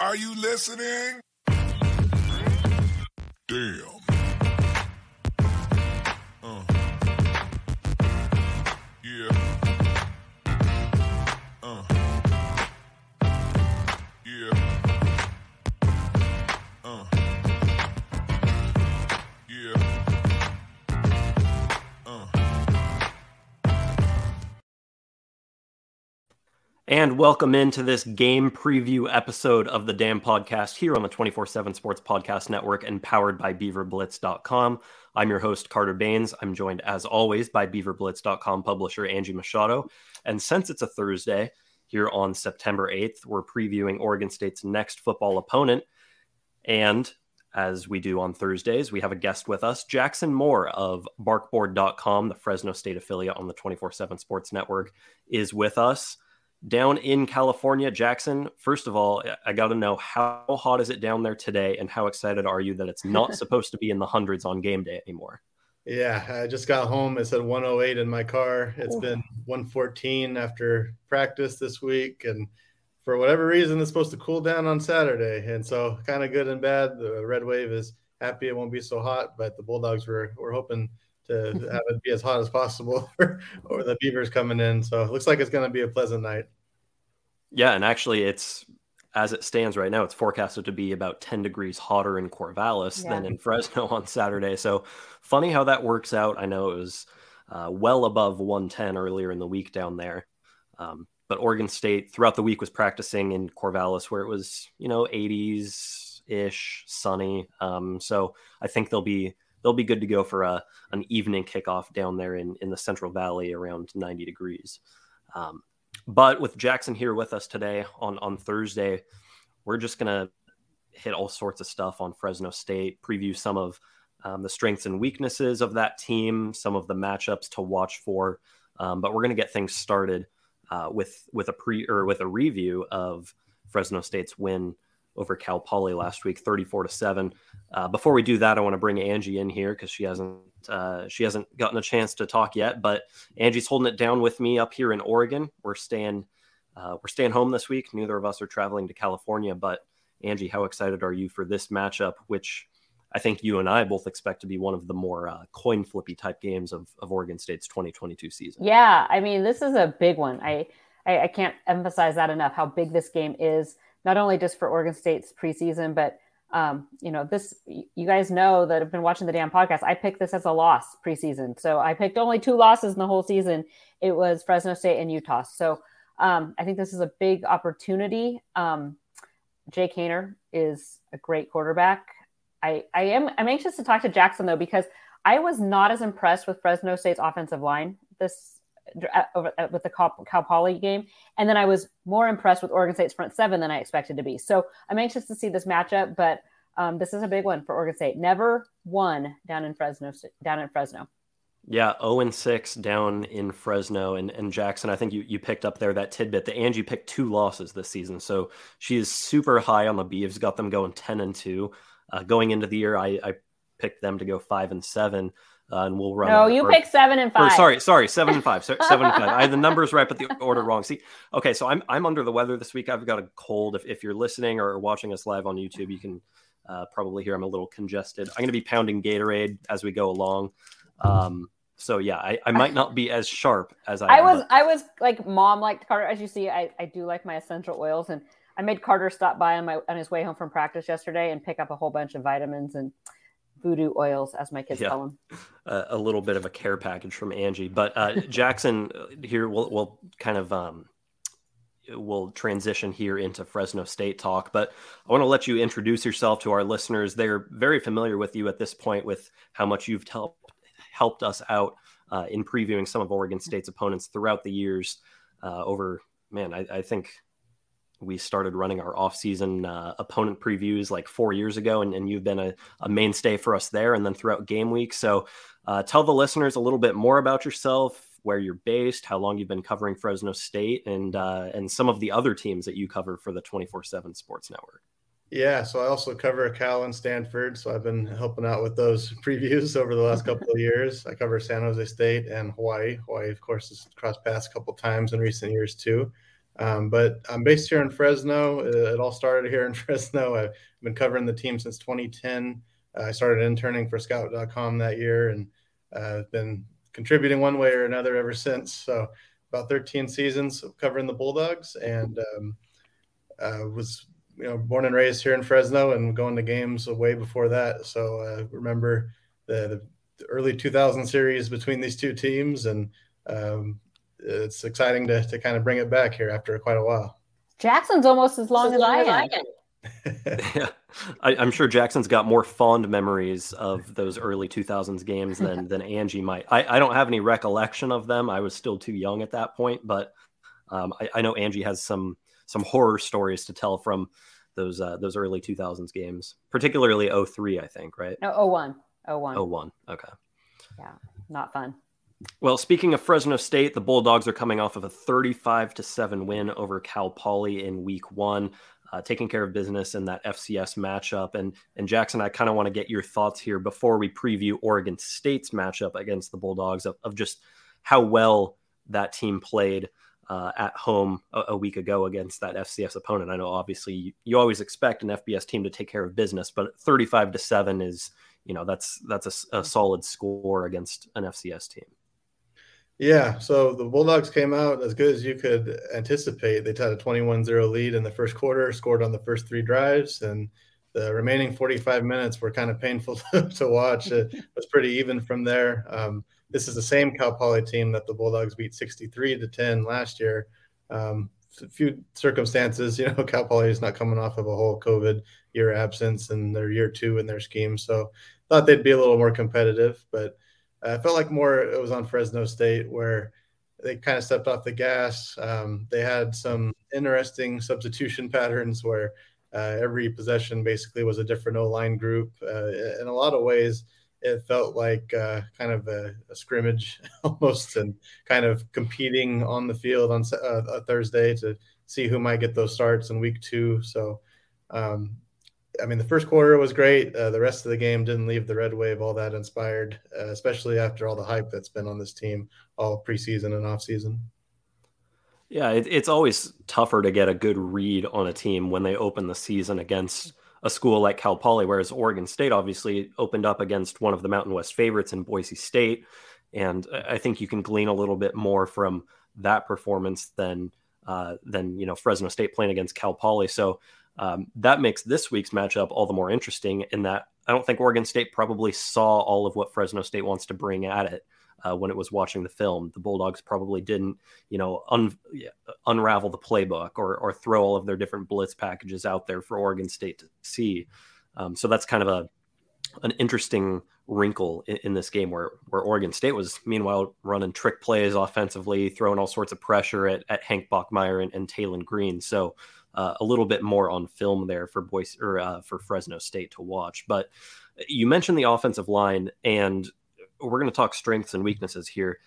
Are you listening? Damn. And welcome into this game preview episode of the Dam Podcast here on the 24 7 Sports Podcast Network and powered by BeaverBlitz.com. I'm your host, Carter Bahns. I'm joined, as always, by BeaverBlitz.com publisher Angie Machado. And since it's a Thursday here on September 8th, we're previewing Oregon State's next football opponent. And as we do on Thursdays, we have a guest with us, Jackson Moore of Barkboard.com, the Fresno State affiliate on the 24 7 Sports Network, is with us down in California, Jackson. First of all, I got to know how hot is it down there today, and how excited are you that it's not supposed to be in the hundreds on game day anymore? Yeah, I just got home. It said 108 in my car. It's Ooh. been 114 after practice this week, and for whatever reason, it's supposed to cool down on Saturday, and so kind of good and bad. The red wave is happy it won't be so hot, but the Bulldogs were were hoping to have it be as hot as possible, or the Beavers coming in. So it looks like it's going to be a pleasant night. Yeah, and actually, it's as it stands right now, it's forecasted to be about 10 degrees hotter in Corvallis Yeah. than in Fresno on Saturday. So funny how that works out. I know it was uh, well above 110 earlier in the week down there. Um, but Oregon State throughout the week was practicing in Corvallis where it was, you know, 80s ish, sunny. Um, so I think they'll be they'll be good to go for a an evening kickoff down there in in the Central Valley around 90 degrees. Um, but with Jackson here with us today on on Thursday, we're just gonna hit all sorts of stuff on Fresno State, preview some of um, the strengths and weaknesses of that team, some of the matchups to watch for. Um, but we're gonna get things started uh, with with a pre or with a review of Fresno State's win over Cal Poly last week, 34 to seven. Uh, before we do that, I want to bring Angie in here because she hasn't uh, she hasn't gotten a chance to talk yet. But Angie's holding it down with me up here in Oregon. We're staying uh, we're staying home this week. Neither of us are traveling to California. But Angie, how excited are you for this matchup, which I think you and I both expect to be one of the more uh, coin flippy type games of, of Oregon State's 2022 season. Yeah, I mean, this is a big one. I, I I can't emphasize that enough. How big this game is, not only just for Oregon State's preseason, but um, you know, this you guys know that have been watching the dam podcast. I picked this as a loss preseason, so I picked only two losses in the whole season. It was Fresno State and Utah. So um, I think this is a big opportunity. Um, Jake Haener is a great quarterback. I, I am I'm anxious to talk to Jackson though because I was not as impressed with Fresno State's offensive line this with the Cal, Cal Poly game, and then I was more impressed with Oregon State's front seven than I expected to be. So I'm anxious to see this matchup, but um, this is a big one for Oregon State. Never won down in Fresno. Down in Fresno. Yeah, 0 and 6 down in Fresno. And, and Jackson, I think you, you picked up there that tidbit that Angie picked two losses this season. So she is super high on the Beavs, got them going 10 and 2. Uh, going into the year, I, I picked them to go 5 and 7. Uh, and we'll run. No, you or- picked seven and or five. sorry, sorry, seven and five. Seven and five. I had the numbers right, but the order wrong. See, okay, so I'm I'm under the weather this week. I've got a cold. If, if you're listening or watching us live on YouTube, you can uh, probably hear I'm a little congested. I'm going to be pounding Gatorade as we go along. Um, So yeah, I, I might not be as sharp as I. I was but... I was like mom liked Carter. As you see, I, I do like my essential oils, and I made Carter stop by on my on his way home from practice yesterday and pick up a whole bunch of vitamins and voodoo oils, as my kids yeah. call them. Uh, a little bit of a care package from Angie, but uh, Jackson uh, here will will kind of um, we'll transition here into Fresno State talk, but I want to let you introduce yourself to our listeners. They're very familiar with you at this point with how much you've helped helped us out uh, in previewing some of Oregon State's opponents throughout the years. Uh, over man, I, I, think we started running our off-season uh, opponent previews like four years ago, and, and you've been a, a, mainstay for us there, and then throughout game week. So, uh, tell the listeners a little bit more about yourself, where you're based, how long you've been covering Fresno State, and uh, and some of the other teams that you cover for the 24/7 Sports Network. Yeah, so I also cover Cal and Stanford, so I've been helping out with those previews over the last couple of years. I cover San Jose State and Hawaii. Hawaii, of course, has crossed paths a couple times in recent years too. Um, but I'm based here in Fresno. It all started here in Fresno. I've been covering the team since 2010. Uh, I started interning for Scout.com that year, and uh, been contributing one way or another ever since. So about 13 seasons of covering the Bulldogs, and um, uh, was you know born and raised here in Fresno, and going to games way before that. So uh, remember the, the, early 2000 series between these two teams, and um, it's exciting to to kind of bring it back here after quite a while. Jackson's almost as long as, as, long as I am. yeah, I, am sure Jackson's got more fond memories of those early 2000s games than than Angie might. I, I don't have any recollection of them. I was still too young at that point, but um, I, I, know Angie has some some horror stories to tell from those uh, those early 2000s games, particularly 03, I think, right? No, 01. 01. 01. Okay. Yeah, not fun. Well, speaking of Fresno State, the Bulldogs are coming off of a 35 to 7 win over Cal Poly in week one uh, taking care of business in that FCS matchup. And and Jackson, I kind of want to get your thoughts here before we preview Oregon State's matchup against the Bulldogs of, of just how well that team played uh, at home a, a, week ago against that FCS opponent. I know obviously you, you, always expect an FBS team to take care of business, but 35 to seven is you know that's that's a, a solid score against an FCS team. Yeah, so the Bulldogs came out as good as you could anticipate. They had a 21 0 lead in the first quarter, scored on the first three drives, and the remaining 45 minutes were kind of painful to, watch. It was pretty even from there. Um, this is the same Cal Poly team that the Bulldogs beat 63 to 10 last year. Um, a few circumstances, you know, Cal Poly is not coming off of a whole COVID year absence and their year two in their scheme. So thought they'd be a little more competitive, but I felt like more it was on Fresno State where they kind of stepped off the gas. Um, they had some interesting substitution patterns where uh, every possession basically was a different O line group. Uh, in a lot of ways, it felt like uh, kind of a, a, scrimmage almost and kind of competing on the field on uh, a Thursday to see who might get those starts in week two. So um, I mean, the first quarter was great. Uh, the rest of the game didn't leave the Red Wave all that inspired, uh, especially after all the hype that's been on this team all preseason and offseason. Yeah, it, it's always tougher to get a good read on a team when they open the season against a school like Cal Poly, whereas Oregon State obviously opened up against one of the Mountain West favorites in Boise State. And I think you can glean a little bit more from that performance than uh, than you know Fresno State playing against Cal Poly. So um, that makes this week's matchup all the more interesting in that I don't think Oregon State probably saw all of what Fresno State wants to bring at it uh, when it was watching the film. The Bulldogs probably didn't, you know, un- unravel the playbook or, or throw all of their different blitz packages out there for Oregon State to see. Um, so that's kind of a an interesting wrinkle in, in, this game where where Oregon State was meanwhile running trick plays offensively, throwing all sorts of pressure at, at Hank Bachmeier and, and Taylen Green. So uh, a little bit more on film there for Boise or uh, for Fresno State to watch. But you mentioned the offensive line, and we're going to talk strengths and weaknesses here.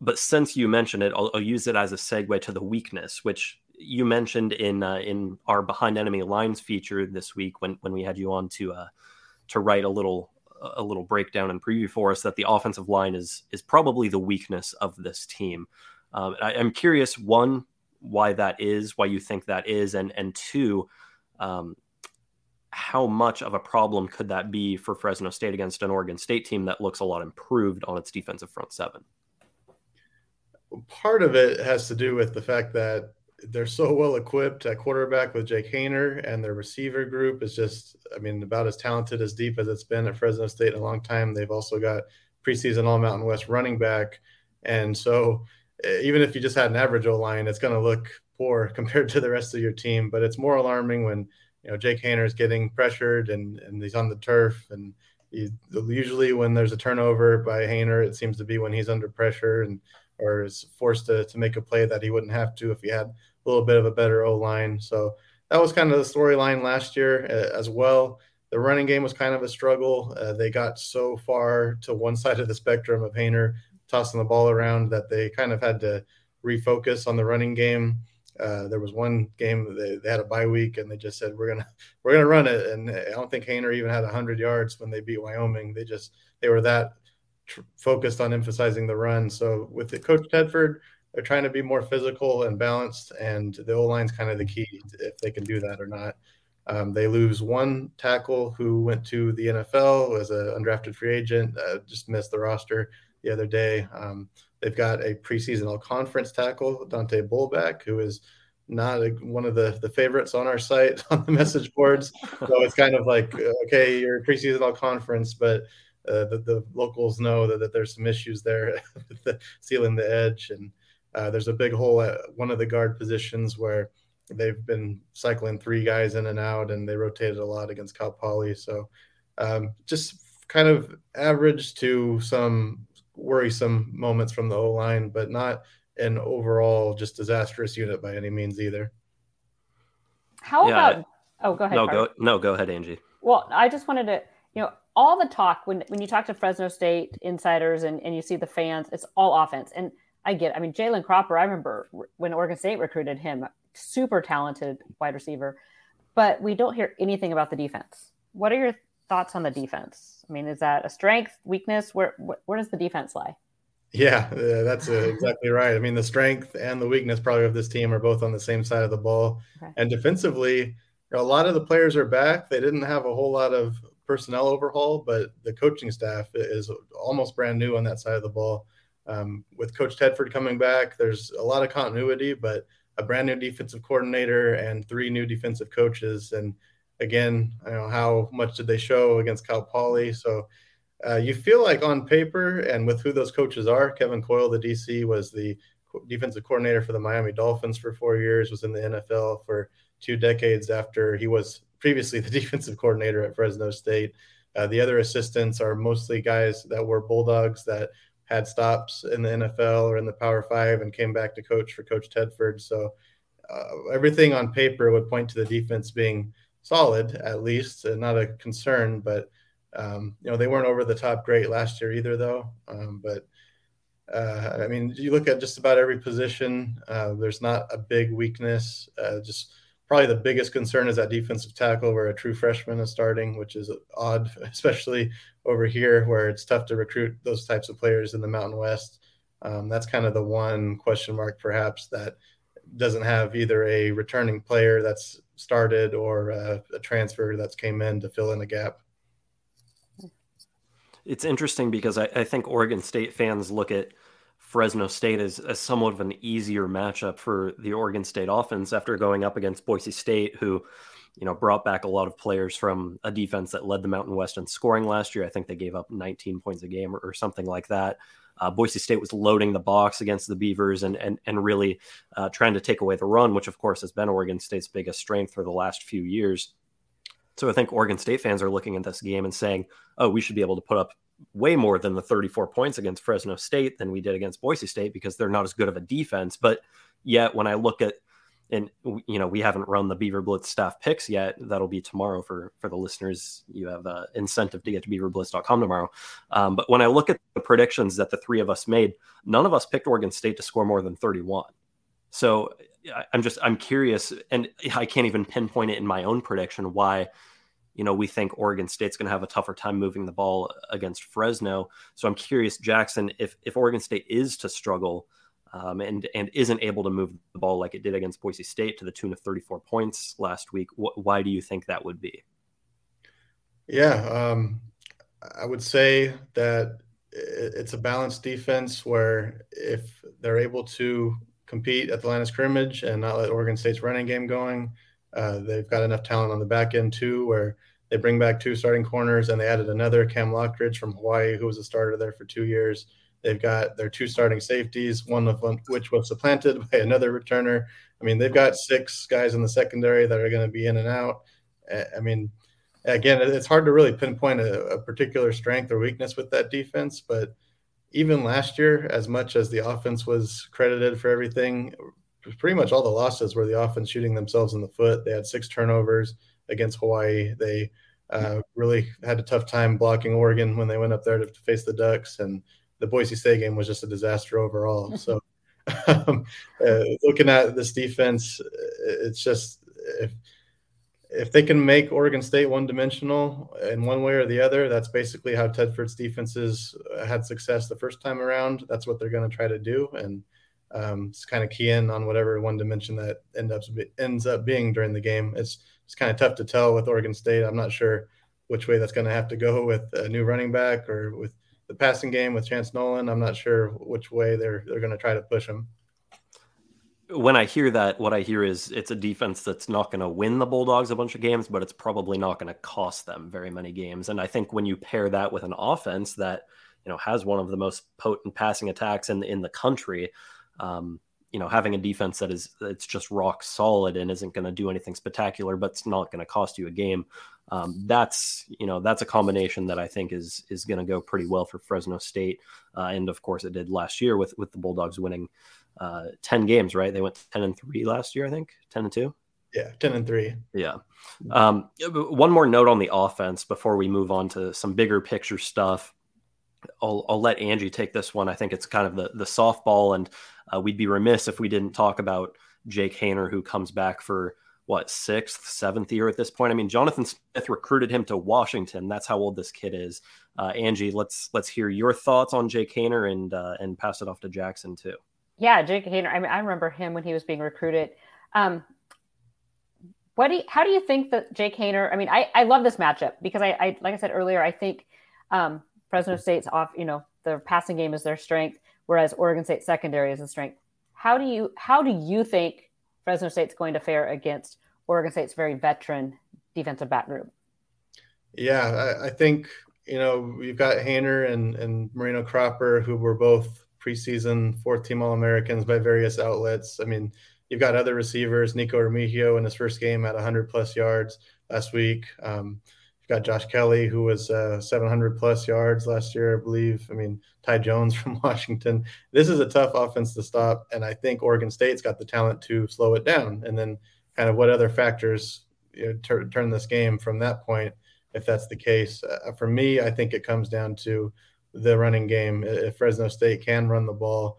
But since you mentioned it, I'll, I'll, use it as a segue to the weakness, which you mentioned in uh, in our behind enemy lines feature this week when when we had you on to uh, to write a little a little breakdown and preview for us that the offensive line is is probably the weakness of this team. Um, I, am curious, one, why that is, why you think that is, and and two, um, how much of a problem could that be for Fresno State against an Oregon State team that looks a lot improved on its defensive front seven? Part of it has to do with the fact that they're so well equipped at quarterback with Jake Haener, and their receiver group is just, I mean, about as talented as deep as it's been at Fresno State in a long time. They've also got preseason All Mountain West running back, and so even if you just had an average O line, it's going to look poor compared to the rest of your team. But it's more alarming when you know Jake Haener is getting pressured and and he's on the turf, and he, usually when there's a turnover by Haener, it seems to be when he's under pressure and or is forced to, to make a play that he wouldn't have to if he had a little bit of a better O line. So that was kind of the storyline last year uh, as well. The running game was kind of a struggle. Uh, they got so far to one side of the spectrum of Haener tossing the ball around that they kind of had to refocus on the running game. Uh, there was one game they, they had a bye week and they just said we're gonna we're gonna run it and I don't think Haener even had hundred yards when they beat Wyoming. They just they were that tr- focused on emphasizing the run. So with the coach Tedford, they're trying to be more physical and balanced, and the O line's kind of the key if they can do that or not. Um, they lose one tackle who went to the NFL as an undrafted free agent, uh, just missed the roster the other day. Um, they've got a preseason all conference tackle, Dante Bullback, who is not a, one of the, the favorites on our site on the message boards. So it's kind of like, okay, you're preseason all conference, but uh, the, the, locals know that, that, there's some issues there with the sealing the edge. And uh, there's a big hole at one of the guard positions where they've been cycling three guys in and out, and they rotated a lot against Cal Poly. So um, just kind of average to some worrisome moments from the O line, but not an overall just disastrous unit by any means either. How yeah, about? Oh, go ahead. No, go no, go ahead, Angie. Well, I just wanted to, you know, all the talk when when you talk to Fresno State insiders and and you see the fans, it's all offense. And I get, I mean, Jalen Cropper. I remember when Oregon State recruited him, super talented wide receiver, but we don't hear anything about the defense. What are your thoughts on the defense? I mean, is that a strength, weakness? Where where, where does the defense lie? Yeah, uh, that's uh, exactly right. I mean, the strength and the weakness probably of this team are both on the same side of the ball. Okay. And defensively, a lot of the players are back. They didn't have a whole lot of personnel overhaul, but the coaching staff is almost brand new on that side of the ball. Um, with Coach Tedford coming back, there's a lot of continuity, but a brand new defensive coordinator and three new defensive coaches. And again, I know how much did they show against Cal Poly? So uh, you feel like on paper and with who those coaches are, Kevin Coyle, the DC, was the defensive coordinator for the Miami Dolphins for four years, was in the NFL for two decades after he was previously the defensive coordinator at Fresno State. Uh, the other assistants are mostly guys that were Bulldogs that had stops in the NFL or in the Power Five and came back to coach for Coach Tedford. So uh, everything on paper would point to the defense being solid, at least, and not a concern. But um, you know, they weren't over the top great last year either, though. Um, but uh, I mean, you look at just about every position. Uh, there's not a big weakness. Uh, just probably the biggest concern is that defensive tackle, where a true freshman is starting, which is odd, especially over here, where it's tough to recruit those types of players in the Mountain West. Um, that's kind of the one question mark, perhaps, that doesn't have either a returning player that's started or a, a transfer that's came in to fill in a gap. It's interesting because I, I, think Oregon State fans look at Fresno State as, as somewhat of an easier matchup for the Oregon State offense after going up against Boise State, who, you know, brought back a lot of players from a defense that led the Mountain West in scoring last year. I think they gave up 19 points a game or, or something like that. Uh, Boise State was loading the box against the Beavers and and and really uh, trying to take away the run, which of course has been Oregon State's biggest strength for the last few years. So I think Oregon State fans are looking at this game and saying, "Oh, we should be able to put up way more than the 34 points against Fresno State than we did against Boise State because they're not as good of a defense." But yet, when I look at and you know we haven't run the beaver blitz staff picks yet. That'll be tomorrow for for the listeners. You have an incentive to get to beaverblitz.com tomorrow. Um, but when i look at the predictions that the three of us made none of us picked oregon state to score more than 31 so i'm just i'm curious and i can't even pinpoint it in my own prediction why you know we think oregon state's going to have a tougher time moving the ball against fresno. So i'm curious jackson if if oregon state is to struggle um, and and isn't able to move the ball like it did against Boise State to the tune of 34 points last week. Wh- why do you think that would be? Yeah, um, I would say that it's a balanced defense where if they're able to compete at the line of scrimmage and not let Oregon State's running game going, uh, they've got enough talent on the back end too, where they bring back two starting corners and they added another Cam Lockridge from Hawaii, who was a starter there for two years. They've got their two starting safeties, one of which was supplanted by another returner. I mean, they've got six guys in the secondary that are going to be in and out. I mean, again, it's hard to really pinpoint a, a, particular strength or weakness with that defense. But even last year, as much as the offense was credited for everything, pretty much all the losses were the offense shooting themselves in the foot. They had six turnovers against Hawaii. They uh, really had a tough time blocking Oregon when they went up there to, to, face the Ducks, and the Boise State game was just a disaster overall. So, um, uh, looking at this defense, it's just if if they can make Oregon State one dimensional in one way or the other, that's basically how Tedford's defenses had success the first time around. That's what they're going to try to do, and um, it's kind of key in on whatever one dimension that end up ends up being during the game. It's it's kind of tough to tell with Oregon State. I'm not sure which way that's going to have to go with a new running back or with the passing game with Chance Nolan. I'm not sure which way they're they're going to try to push him when I hear that, what I hear is it's a defense that's not going to win the Bulldogs a bunch of games, but it's probably not going to cost them very many games. And I think when you pair that with an offense that you know has one of the most potent passing attacks in in the country, um, you know, having a defense that is it's just rock solid and isn't going to do anything spectacular, but it's not going to cost you a game. Um, that's you know that's a combination that I think is is going to go pretty well for Fresno State, uh, and of course it did last year with with the Bulldogs winning uh, 10 games, right? They went 10 and 3 last year, I think. 10 and 2. Yeah, 10 and 3. Yeah. Um, one more note on the offense before we move on to some bigger picture stuff. I'll, I'll let Angie take this one. I think it's kind of the, the softball, and uh, we'd be remiss if we didn't talk about Jake Haener, who comes back for what sixth, seventh year at this point. I mean, Jonathan Smith recruited him to Washington. That's how old this kid is. Uh, Angie, let's let's hear your thoughts on Jake Haener and uh, and pass it off to Jackson too. Yeah, Jake Haener. I mean, I remember him when he was being recruited. Um, what do you, how do you think that Jake Haener? I mean, I, I love this matchup because I, I like I said earlier, I think um, Fresno State's off. You know, their passing game is their strength, whereas Oregon State secondary is a strength. How do you how do you think Fresno State's going to fare against Oregon State's very veteran defensive back group? Yeah, I, I think you know you've got Haener and and Marino Cropper, who were both preseason fourth team All Americans by various outlets. I mean, you've got other receivers, Nico Remigio in his first game at 100 plus yards last week. Um, got Josh Kelly, who was uh, 700 plus yards last year, I believe. I mean, Ty Jones from Washington. This is a tough offense to stop, and I think Oregon State's got the talent to slow it down. And then, kind of, what other factors you know, t- turn this game from that point? If that's the case, uh, for me, I think it comes down to the running game. If Fresno State can run the ball,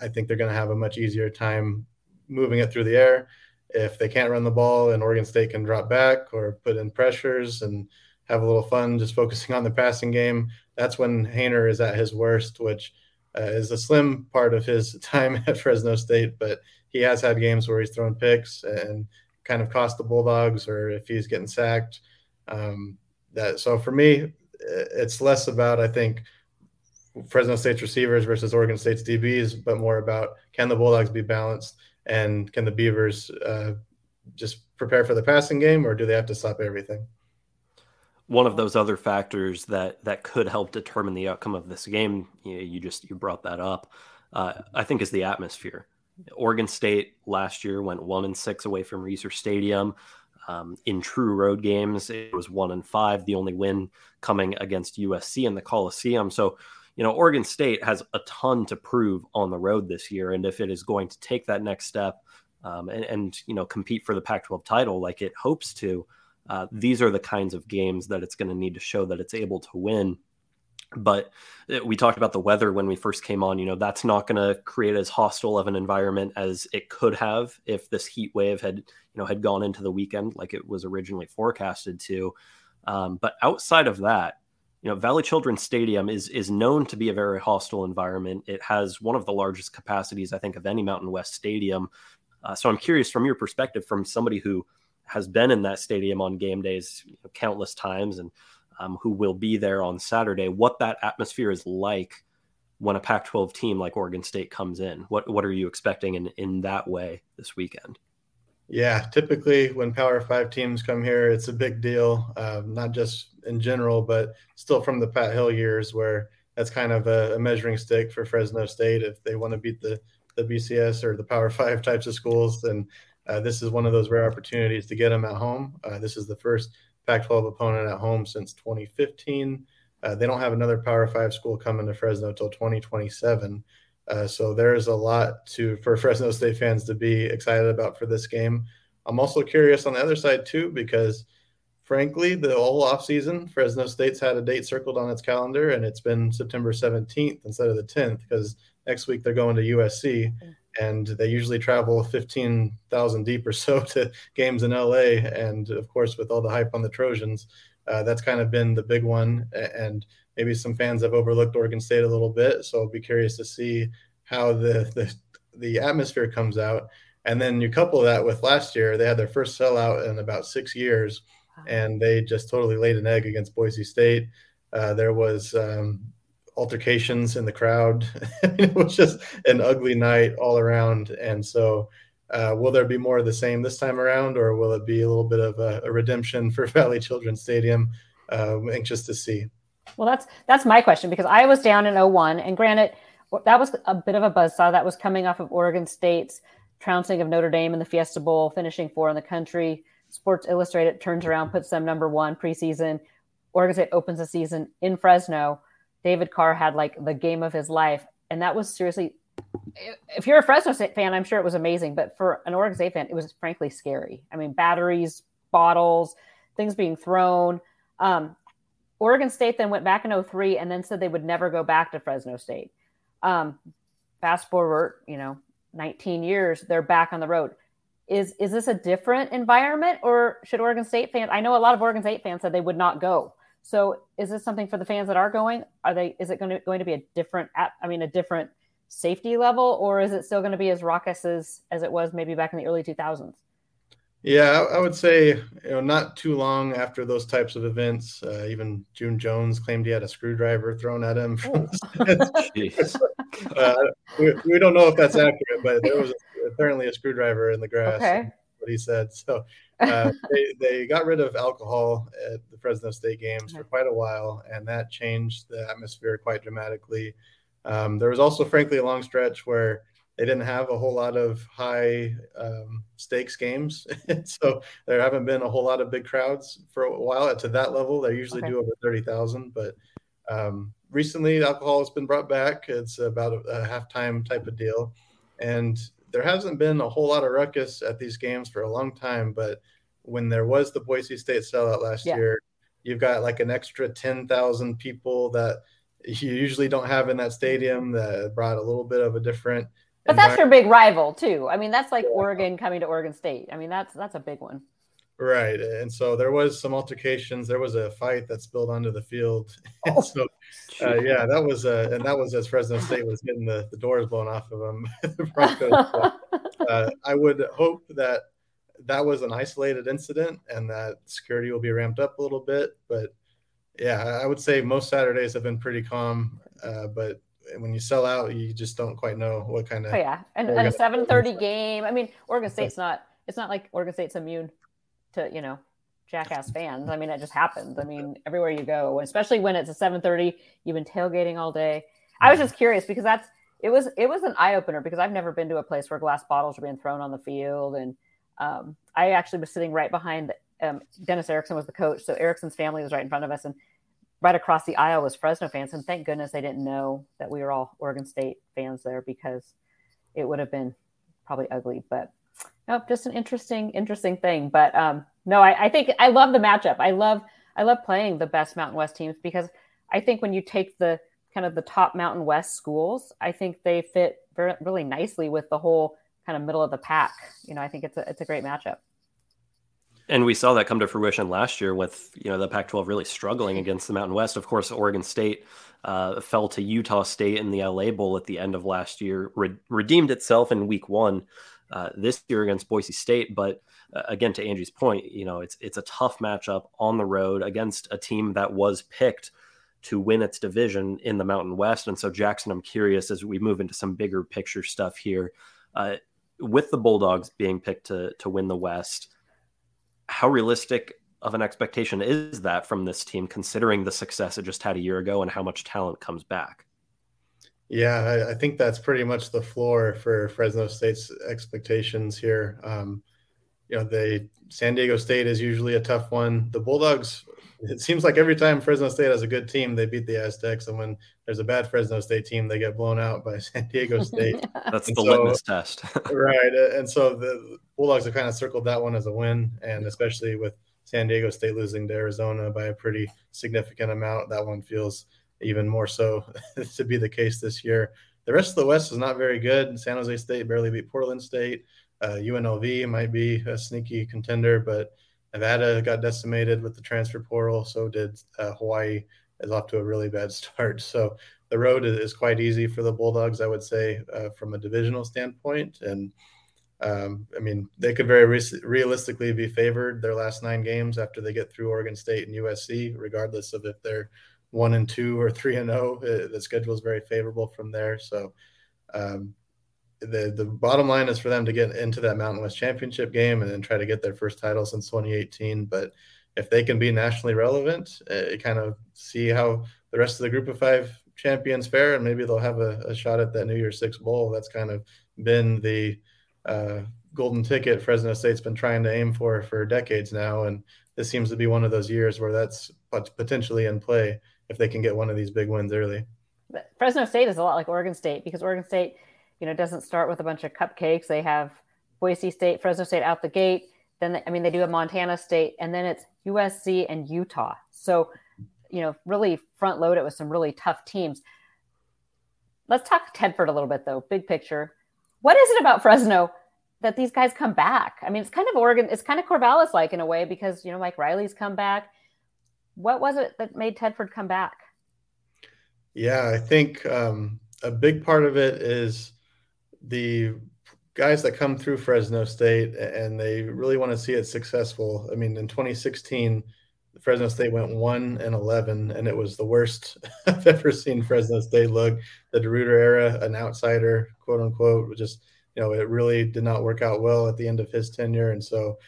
I think they're going to have a much easier time moving it through the air. If they can't run the ball and Oregon State can drop back or put in pressures and have a little fun just focusing on the passing game, that's when Haener is at his worst, which uh, is a slim part of his time at Fresno State. But he has had games where he's thrown picks and kind of cost the Bulldogs, or if he's getting sacked. Um, that so for me, it's less about I think Fresno State's receivers versus Oregon State's DBs, but more about can the Bulldogs be balanced and can the Beavers uh, just prepare for the passing game, or do they have to stop everything? One of those other factors that that could help determine the outcome of this game, you, you just you brought that up, uh, I think, is the atmosphere. Oregon State last year went one and six away from Reser Stadium. Um, in true road games, it was one and five, the only win coming against USC in the Coliseum. So you know, Oregon State has a ton to prove on the road this year. And if it is going to take that next step um, and, and, you know, compete for the Pac 12 title like it hopes to, uh, these are the kinds of games that it's going to need to show that it's able to win. But uh, we talked about the weather when we first came on. You know, that's not going to create as hostile of an environment as it could have if this heat wave had, you know, had gone into the weekend like it was originally forecasted to. Um, but outside of that, you know, Valley Children's Stadium is is known to be a very hostile environment. It has one of the largest capacities, I think, of any Mountain West stadium. Uh, so I'm curious, from your perspective, from somebody who has been in that stadium on game days you know, countless times and um, who will be there on Saturday, what that atmosphere is like when a Pac-12 team like Oregon State comes in. What what are you expecting in in that way this weekend? Yeah, typically when Power Five teams come here, it's a big deal. Um, not just in general, but still from the Pat Hill years, where that's kind of a, a measuring stick for Fresno State if they want to beat the the BCS or the Power Five types of schools. Then uh, this is one of those rare opportunities to get them at home. Uh, this is the first Pac-12 opponent at home since 2015. Uh, they don't have another Power Five school coming to Fresno until 2027. Uh, so there's a lot to for Fresno State fans to be excited about for this game. I'm also curious on the other side too because, frankly, the whole offseason, Fresno State's had a date circled on its calendar, and it's been September 17th instead of the 10th because next week they're going to USC, and they usually travel 15,000 deep or so to games in LA. And of course, with all the hype on the Trojans, uh, that's kind of been the big one. And maybe some fans have overlooked Oregon State a little bit. So I'll be curious to see how the the, the atmosphere comes out. And then you couple that with last year, they had their first sellout in about six years, and they just totally laid an egg against Boise State. Uh, there was um, altercations in the crowd. it was just an ugly night all around. And so, uh, will there be more of the same this time around, or will it be a little bit of a, a redemption for Valley Children's Stadium? Uh, I'm anxious to see. Well, that's that's my question because I was down in 01, and granted, that was a bit of a buzzsaw. That was coming off of Oregon State's trouncing of Notre Dame in the Fiesta Bowl, finishing four in the country. Sports Illustrated turns around, puts them number one preseason. Oregon State opens the season in Fresno. David Carr had like the game of his life, and that was seriously. If you're a Fresno State fan, I'm sure it was amazing, but for an Oregon State fan, it was frankly scary. I mean, batteries, bottles, things being thrown. Um, Oregon State then went back in 03 and then said they would never go back to Fresno State. Um, fast forward, you know, 19 years, they're back on the road. Is is this a different environment, or should Oregon State fans? I know a lot of Oregon State fans said they would not go. So, is this something for the fans that are going? Are they? Is it going to going to be a different? I mean, a different safety level, or is it still going to be as raucous as as it was maybe back in the early 2000s? Yeah, I would say you know not too long after those types of events, uh, even June Jones claimed he had a screwdriver thrown at him. From uh, we, we, don't know if that's accurate, but there was apparently a screwdriver in the grass. Okay. What he said. So uh, they, they got rid of alcohol at the Fresno State games for quite a while, and that changed the atmosphere quite dramatically. Um, there was also, frankly, a long stretch where they didn't have a whole lot of high um, stakes games, so there haven't been a whole lot of big crowds for a while. To that level, they usually okay. do over thirty thousand. But um, recently, alcohol has been brought back. It's about a, a halftime type of deal, and there hasn't been a whole lot of ruckus at these games for a long time. But when there was the Boise State sellout last yeah. year, you've got like an extra ten thousand people that you usually don't have in that stadium that brought a little bit of a different but that's your big rival too. I mean, that's like yeah. Oregon coming to Oregon State. I mean, that's that's a big one. Right, and so there was some altercations. There was a fight that spilled onto the field. Oh. so, uh, yeah, that was uh, and that was as Fresno State was getting the, the doors blown off of them. the Broncos. so, uh, I would hope that that was an isolated incident and that security will be ramped up a little bit. But yeah, I would say most Saturdays have been pretty calm. Uh, but when you sell out, you just don't quite know what kind of. Oh yeah, and, and a seven thirty game. I mean, Oregon State's not. It's not like Oregon State's immune to you know jackass fans. I mean, it just happens. I mean, everywhere you go, especially when it's a seven thirty, you've been tailgating all day. I was just curious because that's it was it was an eye opener because I've never been to a place where glass bottles are being thrown on the field, and um, I actually was sitting right behind. Um, Dennis Erickson was the coach, so Erickson's family was right in front of us, and right across the aisle was Fresno fans, and thank goodness they didn't know that we were all Oregon State fans there because it would have been probably ugly. But nope, just an interesting, interesting thing. But um, no, I, I think I love the matchup. I love I love playing the best Mountain West teams because I think when you take the kind of the top Mountain West schools, I think they fit very, really nicely with the whole kind of middle of the pack. You know, I think it's a it's a great matchup. And we saw that come to fruition last year with you know the Pac-12 really struggling against the Mountain West. Of course, Oregon State uh, fell to Utah State in the LA Bowl at the end of last year, re- redeemed itself in Week One, uh, this year against Boise State. But uh, again, to Angie's point, you know, it's it's a tough matchup on the road against a team that was picked to win its division in the Mountain West. And so, Jackson, I'm curious as we move into some bigger picture stuff here, uh, with the Bulldogs being picked to to win the West, how realistic of an expectation is that from this team, considering the success it just had a year ago and how much talent comes back? Yeah, I, I, think that's pretty much the floor for Fresno State's expectations here. Um, you know, they San Diego State is usually a tough one. The Bulldogs, it seems like every time Fresno State has a good team, they beat the Aztecs, and when there's a bad Fresno State team, they get blown out by San Diego State. That's and the so, litmus test, right? And so the Bulldogs have kind of circled that one as a win, and especially with San Diego State losing to Arizona by a pretty significant amount, that one feels even more so to be the case this year. The rest of the West is not very good. San Jose State barely beat Portland State. Uh, UNLV might be a sneaky contender, but Nevada got decimated with the transfer portal. So did uh, Hawaii. Is off to a really bad start. So the road is quite easy for the Bulldogs, I would say, uh, from a divisional standpoint. And um, I mean, they could very re- realistically be favored their last nine games after they get through Oregon State and USC, regardless of if they're one and two or three and zero. Oh, uh, the schedule is very favorable from there. So um, the the bottom line is for them to get into that Mountain West Championship game and then try to get their first title since 2018. But if they can be nationally relevant, uh, kind of see how the rest of the Group of Five champions fare, and maybe they'll have a, a shot at that New Year's Six bowl. That's kind of been the uh, golden ticket Fresno State's been trying to aim for for decades now, and this seems to be one of those years where that's potentially in play if they can get one of these big wins early. Fresno State is a lot like Oregon State because Oregon State, you know, it doesn't start with a bunch of cupcakes. They have Boise State, Fresno State out the gate. Then, they, I mean, they do a Montana State, and then it's USC and Utah. So, you know, really front load it with some really tough teams. Let's talk Tedford a little bit, though. Big picture. What is it about Fresno that these guys come back? I mean, it's kind of Oregon, it's kind of Corvallis like in a way because, you know, Mike Riley's come back what was it that made Tedford come back? Yeah, I think um, a big part of it is the guys that come through Fresno State and they really want to see it successful. I mean, in 2016, Fresno State went one and 11, and it was the worst I've ever seen Fresno State look. The DeRuyter era, an outsider, quote unquote, just you know, it really did not work out well at the end of his tenure, and so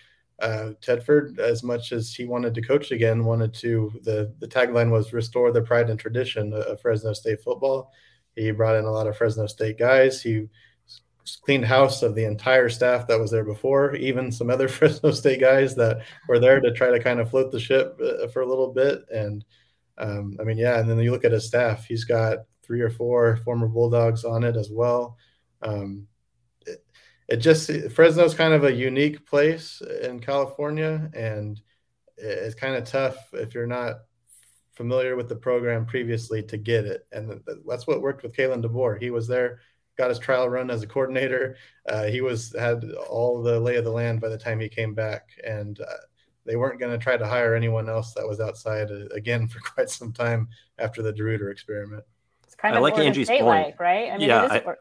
uh, Tedford, as much as he wanted to coach again, wanted to. the The tagline was "Restore the pride and tradition of Fresno State football." He brought in a lot of Fresno State guys. He cleaned house of the entire staff that was there before, even some other Fresno State guys that were there to try to kind of float the ship uh, for a little bit. And um, I mean, yeah. And then you look at his staff; he's got three or four former Bulldogs on it as well. Um, it just Fresno's kind of a unique place in California, and it's kind of tough if you're not familiar with the program previously to get it. And that's what worked with Kalen DeBoer. He was there, got his trial run as a coordinator. Uh, he was had all the lay of the land by the time he came back, and uh, they weren't going to try to hire anyone else that was outside uh, again for quite some time after the DeRuyter experiment. It's kind I of like Angie's point, like, right? I mean, yeah, I,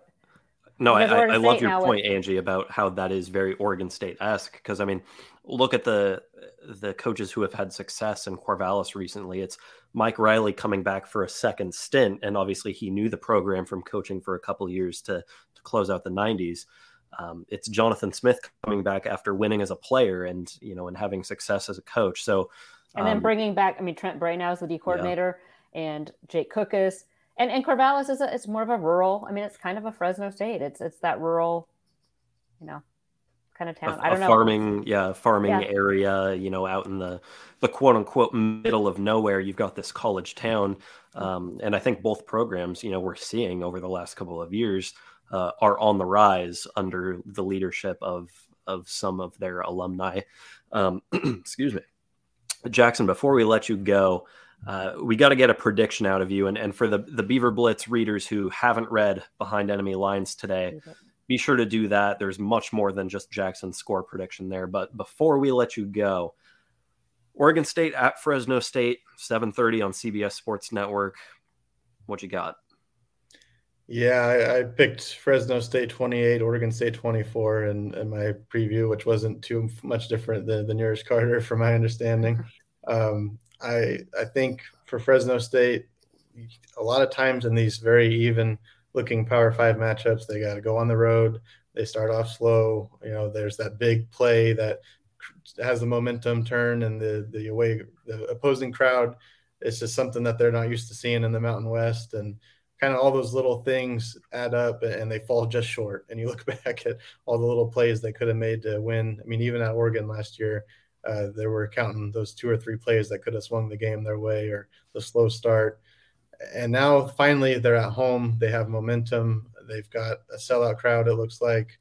no, I, I, I love your point, with... Angie, about how that is very Oregon State esque. Because I mean, look at the the coaches who have had success in Corvallis recently. It's Mike Riley coming back for a second stint, and obviously he knew the program from coaching for a couple years to to close out the '90s. Um, it's Jonathan Smith coming back after winning as a player and you know and having success as a coach. So, and then um, bringing back, I mean, Trent Bray now is the D coordinator, yeah. and Jake Cookus and and Corvallis is a, it's more of a rural. I mean, it's kind of a Fresno State. It's it's that rural, you know, kind of town. A, I don't know. Farming, yeah, farming yeah. area. You know, out in the the quote unquote middle of nowhere, you've got this college town, um, and I think both programs, you know, we're seeing over the last couple of years uh, are on the rise under the leadership of of some of their alumni. Um, excuse me, Jackson. Before we let you go uh, we got to get a prediction out of you. And, and for the, the Beaver Blitz readers who haven't read Behind Enemy Lines today, be sure to do that. There's much more than just Jackson's score prediction there. But before we let you go, Oregon State at Fresno State, 7:30 on CBS Sports Network. What you got? Yeah, I, I, picked Fresno State 28, Oregon State 24 in, in my preview, which wasn't too much different than the nearest Carter, from my understanding. Um, I I think for Fresno State, a lot of times in these very even looking Power Five matchups, they got to go on the road. They start off slow. You know, there's that big play that has the momentum turn, and the the away the opposing crowd. It's just something that they're not used to seeing in the Mountain West, and kind of all those little things add up and they fall just short. And you look back at all the little plays they could have made to win. I mean, even at Oregon last year, uh, they were counting those two or three plays that could have swung the game their way or the slow start. And now finally they're at home. They have momentum. They've got a sellout crowd, it looks like.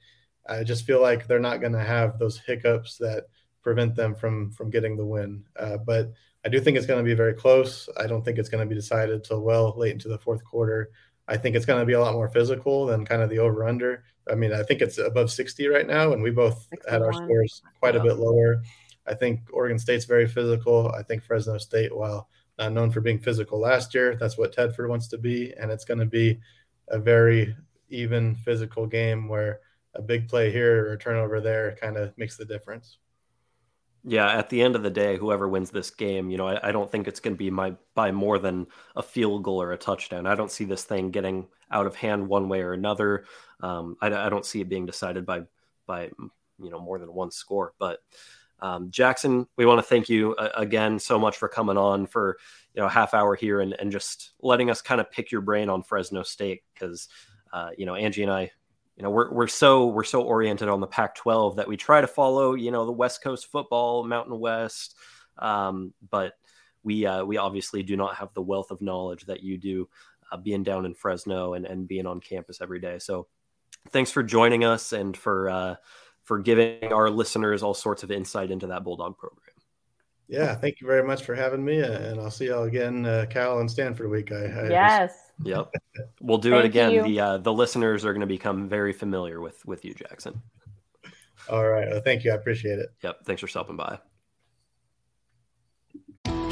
I just feel like they're not going to have those hiccups that prevent them from from getting the win. Uh, but I do think it's going to be very close. I don't think it's going to be decided till well late into the fourth quarter. I think it's going to be a lot more physical than kind of the over under. I mean, I think it's above 60 right now, and we both 61. had our scores quite a bit lower. I think Oregon State's very physical. I think Fresno State, while not known for being physical last year, that's what Tedford wants to be. And it's going to be a very even physical game where a big play here or a turnover there kind of makes the difference. Yeah, at the end of the day, whoever wins this game, you know, I, I don't think it's going to be my by more than a field goal or a touchdown. I don't see this thing getting out of hand one way or another. Um, I, I don't see it being decided by by you know more than one score. But um, Jackson, we want to thank you uh, again so much for coming on for you know half hour here and, and just letting us kind of pick your brain on Fresno State because uh, you know Angie and I, you know we're we're so we're so oriented on the Pac-12 that we try to follow you know the West Coast football, Mountain West, um, but we uh, we obviously do not have the wealth of knowledge that you do uh, being down in Fresno and and being on campus every day. So thanks for joining us and for uh, for giving our listeners all sorts of insight into that Bulldog program. Yeah, thank you very much for having me, and I'll see y'all again, uh, Cal and Stanford week. I, I yes. Just... Yep. We'll do it again. You. The uh, the listeners are going to become very familiar with with you, Jackson. All right. Well, thank you. I appreciate it. Yep. Thanks for stopping by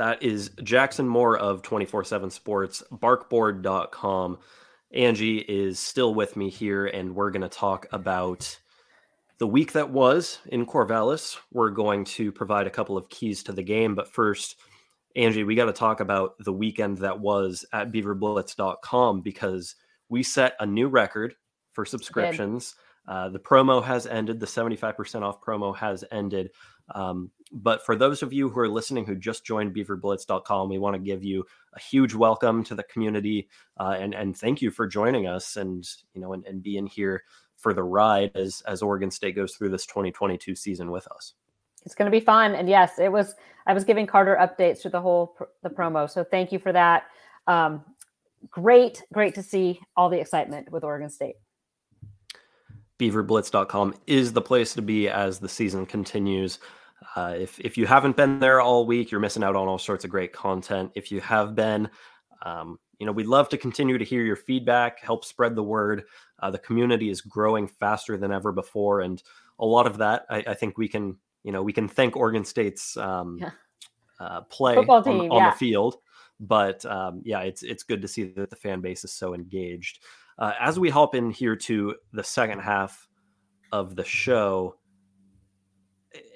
That is Jackson Moore of 24 7 Sports, barkboard.com. Angie is still with me here, and we're going to talk about the week that was in Corvallis. We're going to provide a couple of keys to the game. But first, Angie, we got to talk about the weekend that was at beaverblitz.com because we set a new record for subscriptions. Uh, the promo has ended, the 75% off promo has ended. Um, but for those of you who are listening who just joined beaverblitz.com, we want to give you a huge welcome to the community uh, and, and thank you for joining us and, you know, and, and being here for the ride as, as Oregon State goes through this 2022 season with us. It's going to be fun. And yes, it was, I was giving Carter updates through the whole, pr- the promo. So thank you for that. Um, great, great to see all the excitement with Oregon State beaverblitz.com is the place to be as the season continues. Uh, if if you haven't been there all week, you're missing out on all sorts of great content. If you have been, um, you know, we'd love to continue to hear your feedback, help spread the word. Uh, the community is growing faster than ever before, and a lot of that, I, I think we can, you know, we can thank Oregon State's um, yeah. uh, play team, on, on yeah. the field. But um, yeah, it's it's good to see that the fan base is so engaged. Uh, as we hop in here to the second half of the show,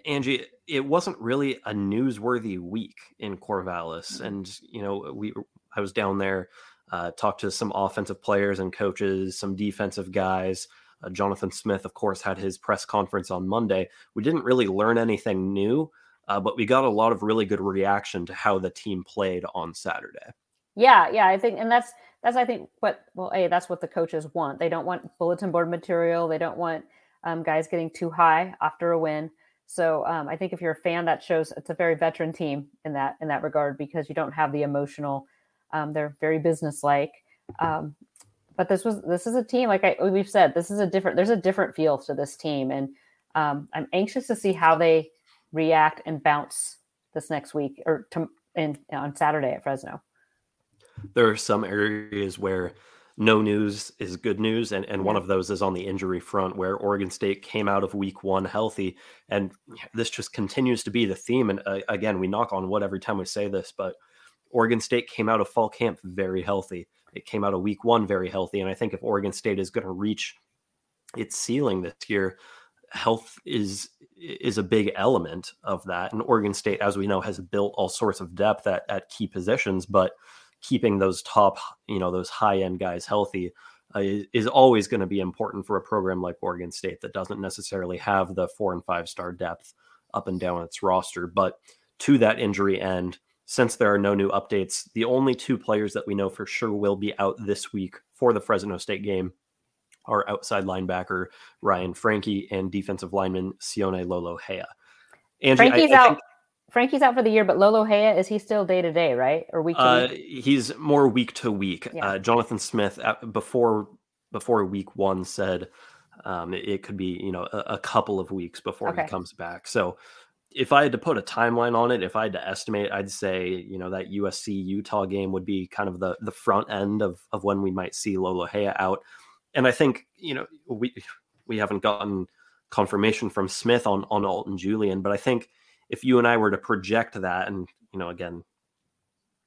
Angie, it wasn't really a newsworthy week in Corvallis, mm-hmm. and you know we I was down there uh, talked to some offensive players and coaches, some defensive guys. Uh, Jonathan Smith, of course, had his press conference on Monday. We didn't really learn anything new, uh, but we got a lot of really good reaction to how the team played on Saturday. Yeah, yeah, I think, and that's that's I think what well, a that's what the coaches want. They don't want bulletin board material. They don't want um, guys getting too high after a win. So um, I think if you're a fan, that shows it's a very veteran team in that in that regard because you don't have the emotional. Um, they're very businesslike. Um, but this was this is a team like I, we've said this is a different there's a different feel to this team and um, I'm anxious to see how they react and bounce this next week or to, in, on Saturday at Fresno. There are some areas where no news is good news. And, and one of those is on the injury front, where Oregon State came out of week one healthy. And this just continues to be the theme. And uh, again, we knock on wood every time we say this, but Oregon State came out of fall camp very healthy. It came out of week one very healthy. And I think if Oregon State is going to reach its ceiling this year, health is is a big element of that. And Oregon State, as we know, has built all sorts of depth at, at key positions, but keeping those top, you know, those high end guys healthy uh, is, always going to be important for a program like Oregon State that doesn't necessarily have the four and five star depth up and down its roster. But to that injury end, since there are no new updates, the only two players that we know for sure will be out this week for the Fresno State game are outside linebacker Ryan Franke and defensive lineman Sione Lolohea. Angie, Franke's I, I out. Think, Franke's out for the year, but Lolohea is he still day to day, right, or week to uh, week? He's more week to week. Yeah. Uh, Jonathan Smith before before week one said um, it, it, could be you know a, a couple of weeks before okay. he comes back. So if I had to put a timeline on it, if I had to estimate, I'd say you know that USC Utah game would be kind of the the front end of of when we might see Lolohea out. And I think you know we we haven't gotten confirmation from Smith on on Alton Julian, but I think if you and I were to project that, and you know, again,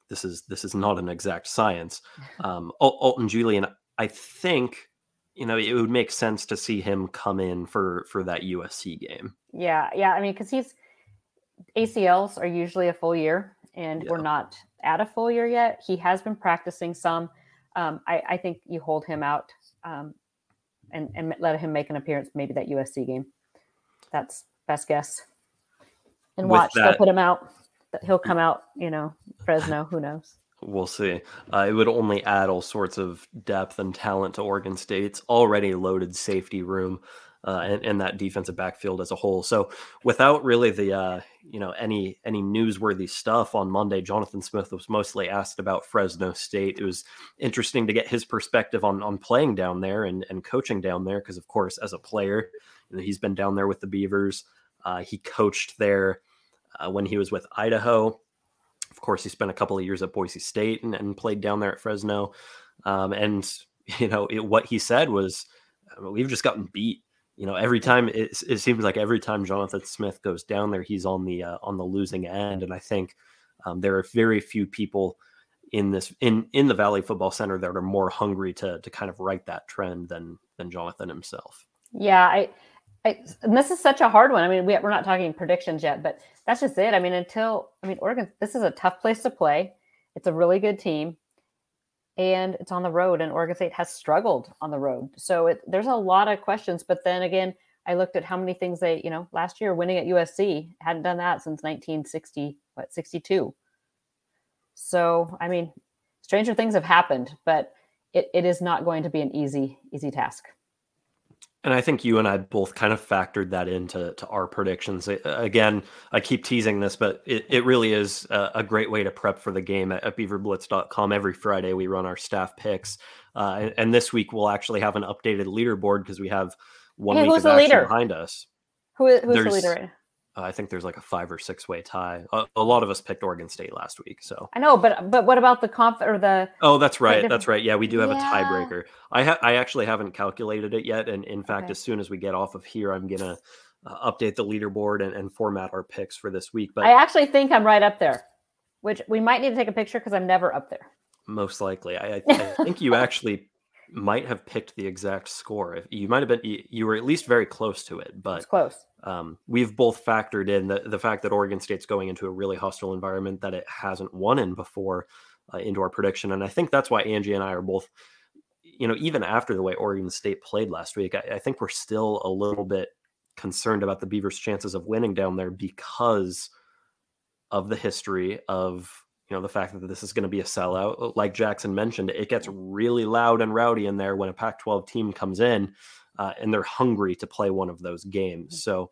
this is this is not an exact science. Um, Alton Julian, I think, you know, it would make sense to see him come in for for that USC game. Yeah, yeah. I mean, because he's ACLs are usually a full year, and yeah. we're not at a full year yet. He has been practicing some. Um, I, I, think you hold him out um, and and let him make an appearance, maybe that USC game. That's best guess and watch. That, they'll put him out. He'll come out. You know, Fresno. Who knows? We'll see. Uh, it would only add all sorts of depth and talent to Oregon State's already loaded safety room. Uh, and, and, that defensive backfield as a whole. So without really the uh, you know any any newsworthy stuff on Monday, Jonathan Smith was mostly asked about Fresno State. It was interesting to get his perspective on on playing down there and, and coaching down there because of course as a player, you know, he's been down there with the Beavers. Uh, he coached there uh, when he was with Idaho. Of course, he spent a couple of years at Boise State and, and played down there at Fresno. Um, and you know it, what he said was, "We've just gotten beat." You know, every time it, it, seems like every time Jonathan Smith goes down there, he's on the uh, on the losing end. And I think um, there are very few people in this in in the Valley Football Center that are more hungry to to kind of right that trend than than Jonathan himself. Yeah, I I, and this is such a hard one. I mean, we, we're not talking predictions yet, but that's just it. I mean, until I mean, Oregon, this is a tough place to play. It's a really good team, and it's on the road. And Oregon State has struggled on the road, so it, there's a lot of questions. But then again, I looked at how many things they, you know, last year winning at USC hadn't done that since 1960, what 62. So I mean, stranger things have happened, but it, it is not going to be an easy easy task. And I think you and I both kind of factored that into to our predictions. Again, I keep teasing this, but it, it really is a, a great way to prep for the game at, at beaverblitz.com. Every Friday, we run our staff picks. Uh, and, and, this week, we'll actually have an updated leaderboard because we have one week of action leader? behind us. Who is, who's the leader? Uh, I think there's like a five or six way tie. A, a, lot of us picked Oregon State last week, so I know, but but what about the conf or the? Oh, that's right, that's right. Yeah, we do have yeah. a tiebreaker. I ha- I actually haven't calculated it yet, and in fact, okay. as soon as we get off of here, I'm gonna uh, update the leaderboard and, and format our picks for this week. But I actually think I'm right up there, which we might need to take a picture because I'm never up there. Most likely, I, I think you actually might have picked the exact score. You might have been you were at least very close to it, but it's close. Um, we've both factored in the the fact that Oregon State's going into a really hostile environment that it hasn't won in before. uh, into our prediction. And I think that's why Angie and I are both, you know, even after the way Oregon State played last week, I, I think we're still a little bit concerned about the Beavers' chances of winning down there because of the history of you know the fact that this is going to be a sellout like jackson mentioned it gets really loud and rowdy in there when a pac 12 team comes in uh, and they're hungry to play one of those games so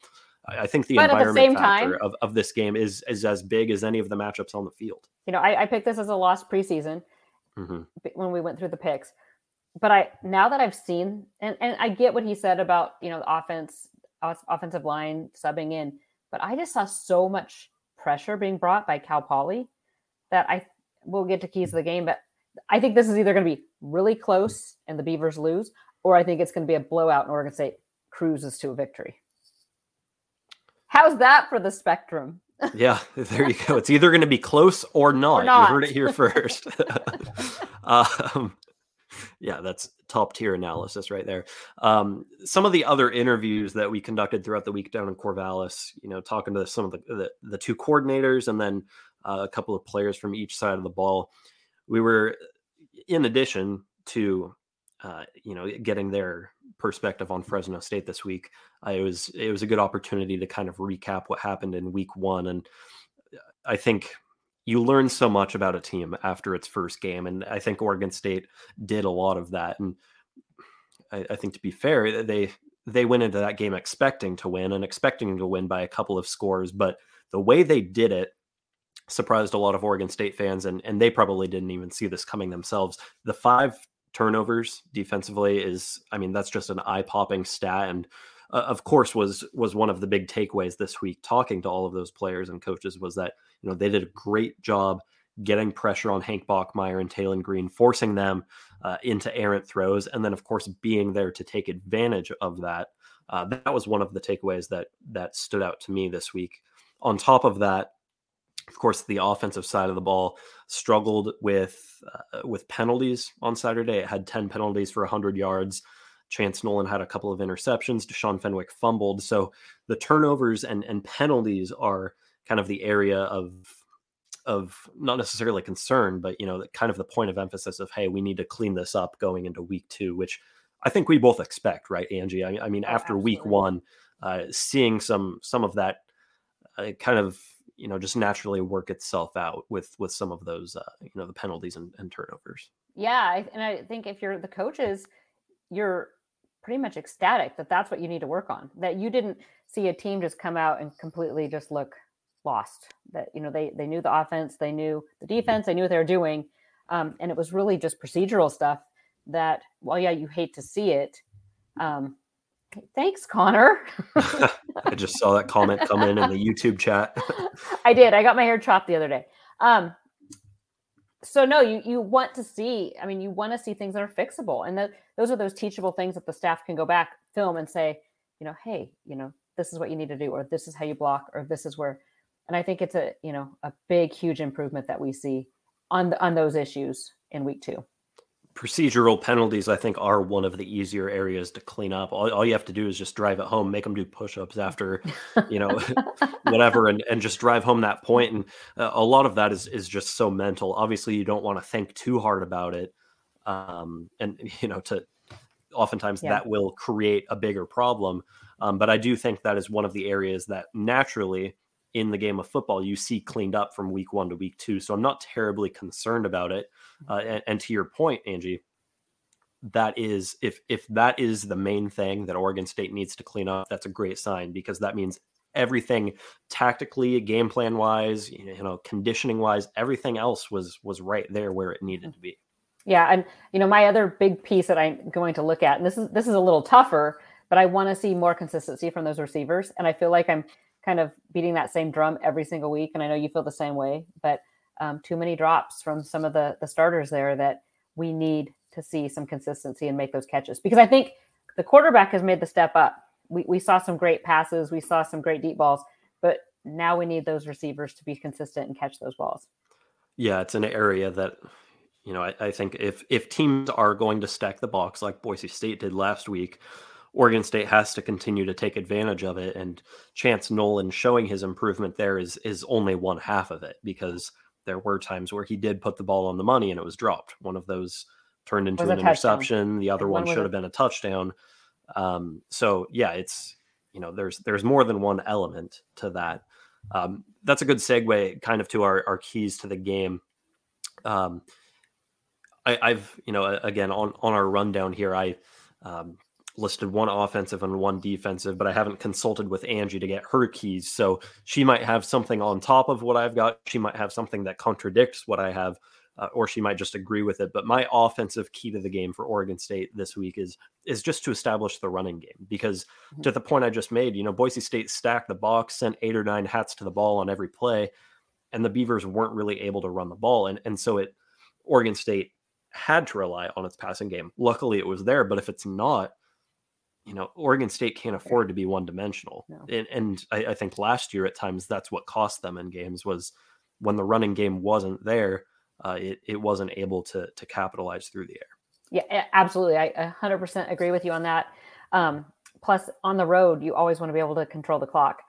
i think the But at the environment factor time- of, of this game is is as big as any of the matchups on the field You know, I, I picked this as a lost preseason Mhm. when we went through the picks. But I now that I've seen and, and I get what he said about you know the offense offensive line subbing in, but I just saw so much pressure being brought by Cal Poly that I will get to keys of the game, but I think this is either going to be really close and the Beavers lose, or I think it's going to be a blowout and Oregon State cruises to a victory. How's that for the spectrum? yeah there you go it's either going to be close or not, not. you heard it here first um, yeah that's top tier analysis right there um, some of the other interviews that we conducted throughout the week down in corvallis you know talking to some of the the, the two coordinators and then uh, a couple of players from each side of the ball we were in addition to uh, you know getting their perspective on Fresno State this week. Uh, it was it was a good opportunity to kind of recap what happened in Week One, and I think you learn so much about a team after its first game, and I think Oregon State did a lot of that. And I, I think to be fair, they they went into that game expecting to win and expecting to win by a couple of scores, but the way they did it surprised a lot of Oregon State fans, and and they probably didn't even see this coming themselves. The five turnovers defensively is, I mean, that's just an eye popping stat, and uh, of course was was one of the big takeaways this week. Talking to all of those players and coaches was that you know they did a great job getting pressure on Hank Bachmeier and Taylen Green, forcing them uh, into errant throws, and then of course being there to take advantage of that. Uh, that was one of the takeaways that that stood out to me this week. On top of that, of course, the offensive side of the ball struggled with uh, with penalties on Saturday. It had ten penalties for hundred yards. Chance Nolan had a couple of interceptions. Deshaun Fenwick fumbled. So the turnovers and and penalties are kind of the area of of not necessarily concern, but you know, kind of the point of emphasis of hey, we need to clean this up going into week two, which I think we both expect, right, Angie? I, I mean, Oh, after week one, uh, seeing some some of that uh, kind of you know just naturally work itself out with with some of those uh, you know the penalties and, and turnovers. Yeah, and I think if you're the coaches, you're pretty much ecstatic that that's what you need to work on. That you didn't see a team just come out and completely just look lost. That you know they they knew the offense, they knew the defense, they knew what they were doing, um, and it was really just procedural stuff. That well, yeah, you hate to see it. Um, thanks, Connor. I just saw that comment come in in the YouTube chat. I did. I got my hair chopped the other day. Um, so no, you you want to see. I mean, you want to see things that are fixable, and that those are those teachable things that the staff can go back, film, and say, you know, hey, you know, this is what you need to do, or this is how you block, or this is where. And I think it's a you know a big, huge improvement that we see on the, on those issues in week two. Procedural penalties, I think, are one of the easier areas to clean up. All, all you have to do is just drive it home, make them do push-ups after, you know, whatever, and, and just drive home that point. And uh, a lot of that is is just so mental. Obviously, you don't want to think too hard about it, um, and you know, to oftentimes Yeah. that will create a bigger problem. Um, but I do think that is one of the areas that naturally in the game of football you see cleaned up from week one to week two. So I'm not terribly concerned about it. Uh, and, and to your point, Angie, that is if if that is the main thing that Oregon State needs to clean up, that's a great sign because that means everything tactically, game plan wise, you know, conditioning wise, everything else was was right there where it needed to be. Yeah, and you know, my other big piece that I'm going to look at, and this is this is a little tougher, but I want to see more consistency from those receivers. And I feel like I'm kind of beating that same drum every single week. And I know you feel the same way, but um, too many drops from some of the the starters there that we need to see some consistency and make those catches because I think the quarterback has made the step up. We we saw some great passes, we saw some great deep balls, but now we need those receivers to be consistent and catch those balls. Yeah, it's an area that you know I, I think if if teams are going to stack the box like Boise State did last week, Oregon State has to continue to take advantage of it. And Chance Nolan showing his improvement there is is only one half of it because there were times where he did put the ball on the money and it was dropped. One of those turned into an touchdown. interception. The other one one should have been a touchdown. Um, so yeah, it's you know there's there's more than one element to that. Um, that's a good segue kind of to our, our keys to the game. Um, I, I've you know again on on our rundown here I um, listed one offensive and one defensive, but I haven't consulted with Angie to get her keys. So she might have something on top of what I've got. She might have something that contradicts what I have, uh, or she might just agree with it. But my offensive key to the game for Oregon State this week is is just to establish the running game because to the point I just made, you know, Boise State stacked the box, sent eight or nine hats to the ball on every play, and the Beavers weren't really able to run the ball, and and so it Oregon State had to rely on its passing game. Luckily, it was there, but if it's not, you know, Oregon State can't afford to be one dimensional. And, and I, I think last year at times that's what cost them in games was when the running game wasn't there, uh, it, it wasn't able to to capitalize through the air. Yeah, absolutely. I 100% agree with you on that. Um, plus, on the road, you always want to be able to control the clock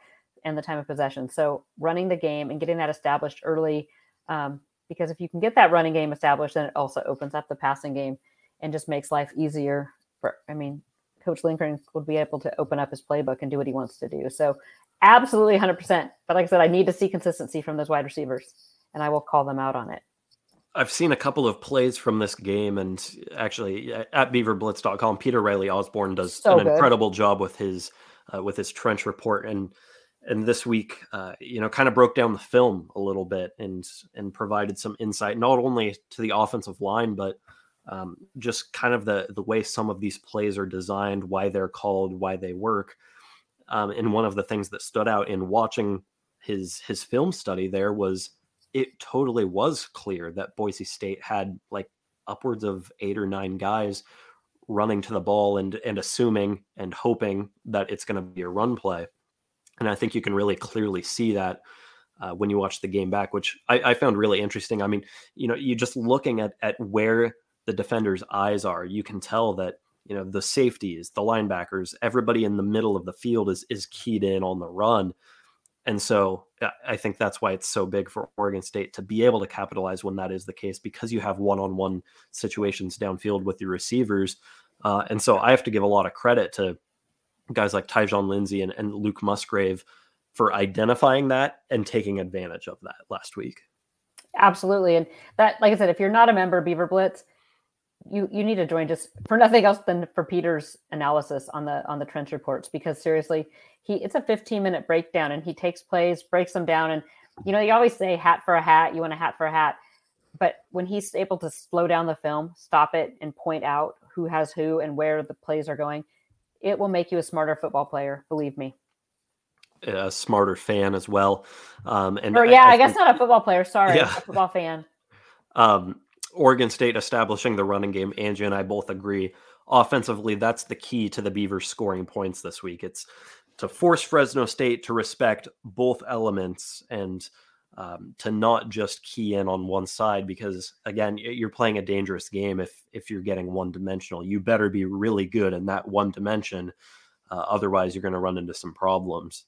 and the time of possession. So, running the game and getting that established early, um, because if you can get that running game established, then it also opens up the passing game and just makes life easier. For I mean, Coach Lindgren would be able to open up his playbook and do what he wants to do. So, absolutely 100%. But like I said, I need to see consistency from those wide receivers, and I will call them out on it. I've seen a couple of plays from this game, and actually at BeaverBlitz.com, Peter Riley Osborne does So an good. incredible job with his uh, with his trench report, and and this week, uh, you know, kind of broke down the film a little bit and and provided some insight not only to the offensive line, but um, just kind of the the way some of these plays are designed, why they're called, why they work. Um, and one of the things that stood out in watching his his film study there was it totally was clear that Boise State had like upwards of eight or nine guys running to the ball and and assuming and hoping that it's going to be a run play. And I think you can really clearly see that uh, when you watch the game back, which I, I found really interesting. I mean, you know, you just looking at at where the defenders' eyes are, you can tell that you know the safeties, the linebackers, everybody in the middle of the field is is keyed in on the run. And so I- think that's why it's so big for Oregon State to be able to capitalize when that is the case because you have one on one situations downfield with your receivers. Uh, and so I have to give a lot of credit to guys like Tyjon Lindsey and, and Luke Musgrave for identifying that and taking advantage of that last week. Absolutely. And that, like I said, if you're not a member of Beaver Blitz, you you need to join just for nothing else than for Peter's analysis on the on the trench reports because seriously, he it's a 15 minute breakdown and he takes plays, breaks them down, and you know you always say hat for a hat, you want a hat for a hat, but when he's able to slow down the film, stop it, and point out who has who and where the plays are going, it will make you a smarter football player. Believe me. A smarter fan as well. Um, and Or yeah, I, guess think- not a football player. Sorry, Yeah. a football fan. um, Oregon State establishing the running game. Angie and I both agree. Offensively, that's the key to the Beavers scoring points this week. It's to force Fresno State to respect both elements and um, to not just key in on one side because again, you're playing a dangerous game if if you're getting one dimensional. You better be really good in that one dimension, uh, otherwise you're going to run into some problems.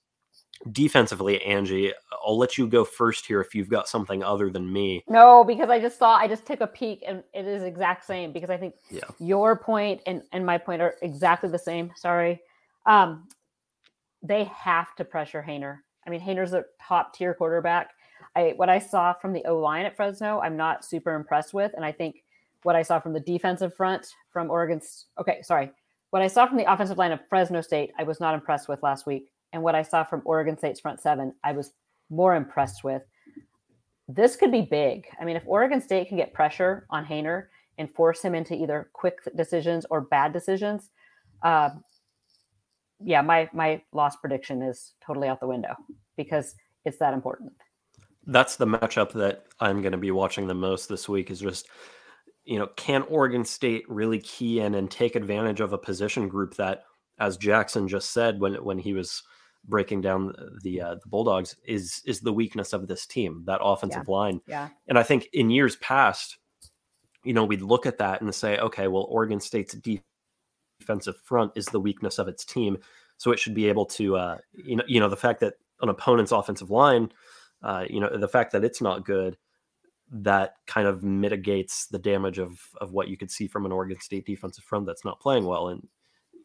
Defensively, Angie, I'll let you go first here if you've got something other than me. No, because I just saw I just took a peek and it is exact same because I think Yeah. your point and, and my point are exactly the same. Sorry. Um they have to pressure Haener. I mean, Haener's a top tier quarterback. I what I saw from the O line at Fresno, I'm not super impressed with. And I think what I saw from the defensive front from Oregon's okay, sorry. What I saw from the offensive line of Fresno State, I was not impressed with last week. And what I saw from Oregon State's front seven, I was more impressed with this could be big. I mean, if Oregon State can get pressure on Haener and force him into either quick decisions or bad decisions, uh, yeah, my my loss prediction is totally out the window because it's that important. that's the matchup that I'm going to be watching the most this week is just you know can Oregon State really key in and take advantage of a position group that as Jackson just said when when he was breaking down the uh, the Bulldogs is is the weakness of this team that offensive line Yeah. and I think in years past you know we'd look at that and say okay well Oregon State's defensive front is the weakness of its team so it should be able to uh you know you know the fact that an opponent's offensive line uh, you know, the fact that it's not good, that kind of mitigates the damage of of what you could see from an Oregon State defensive front that's not playing well. And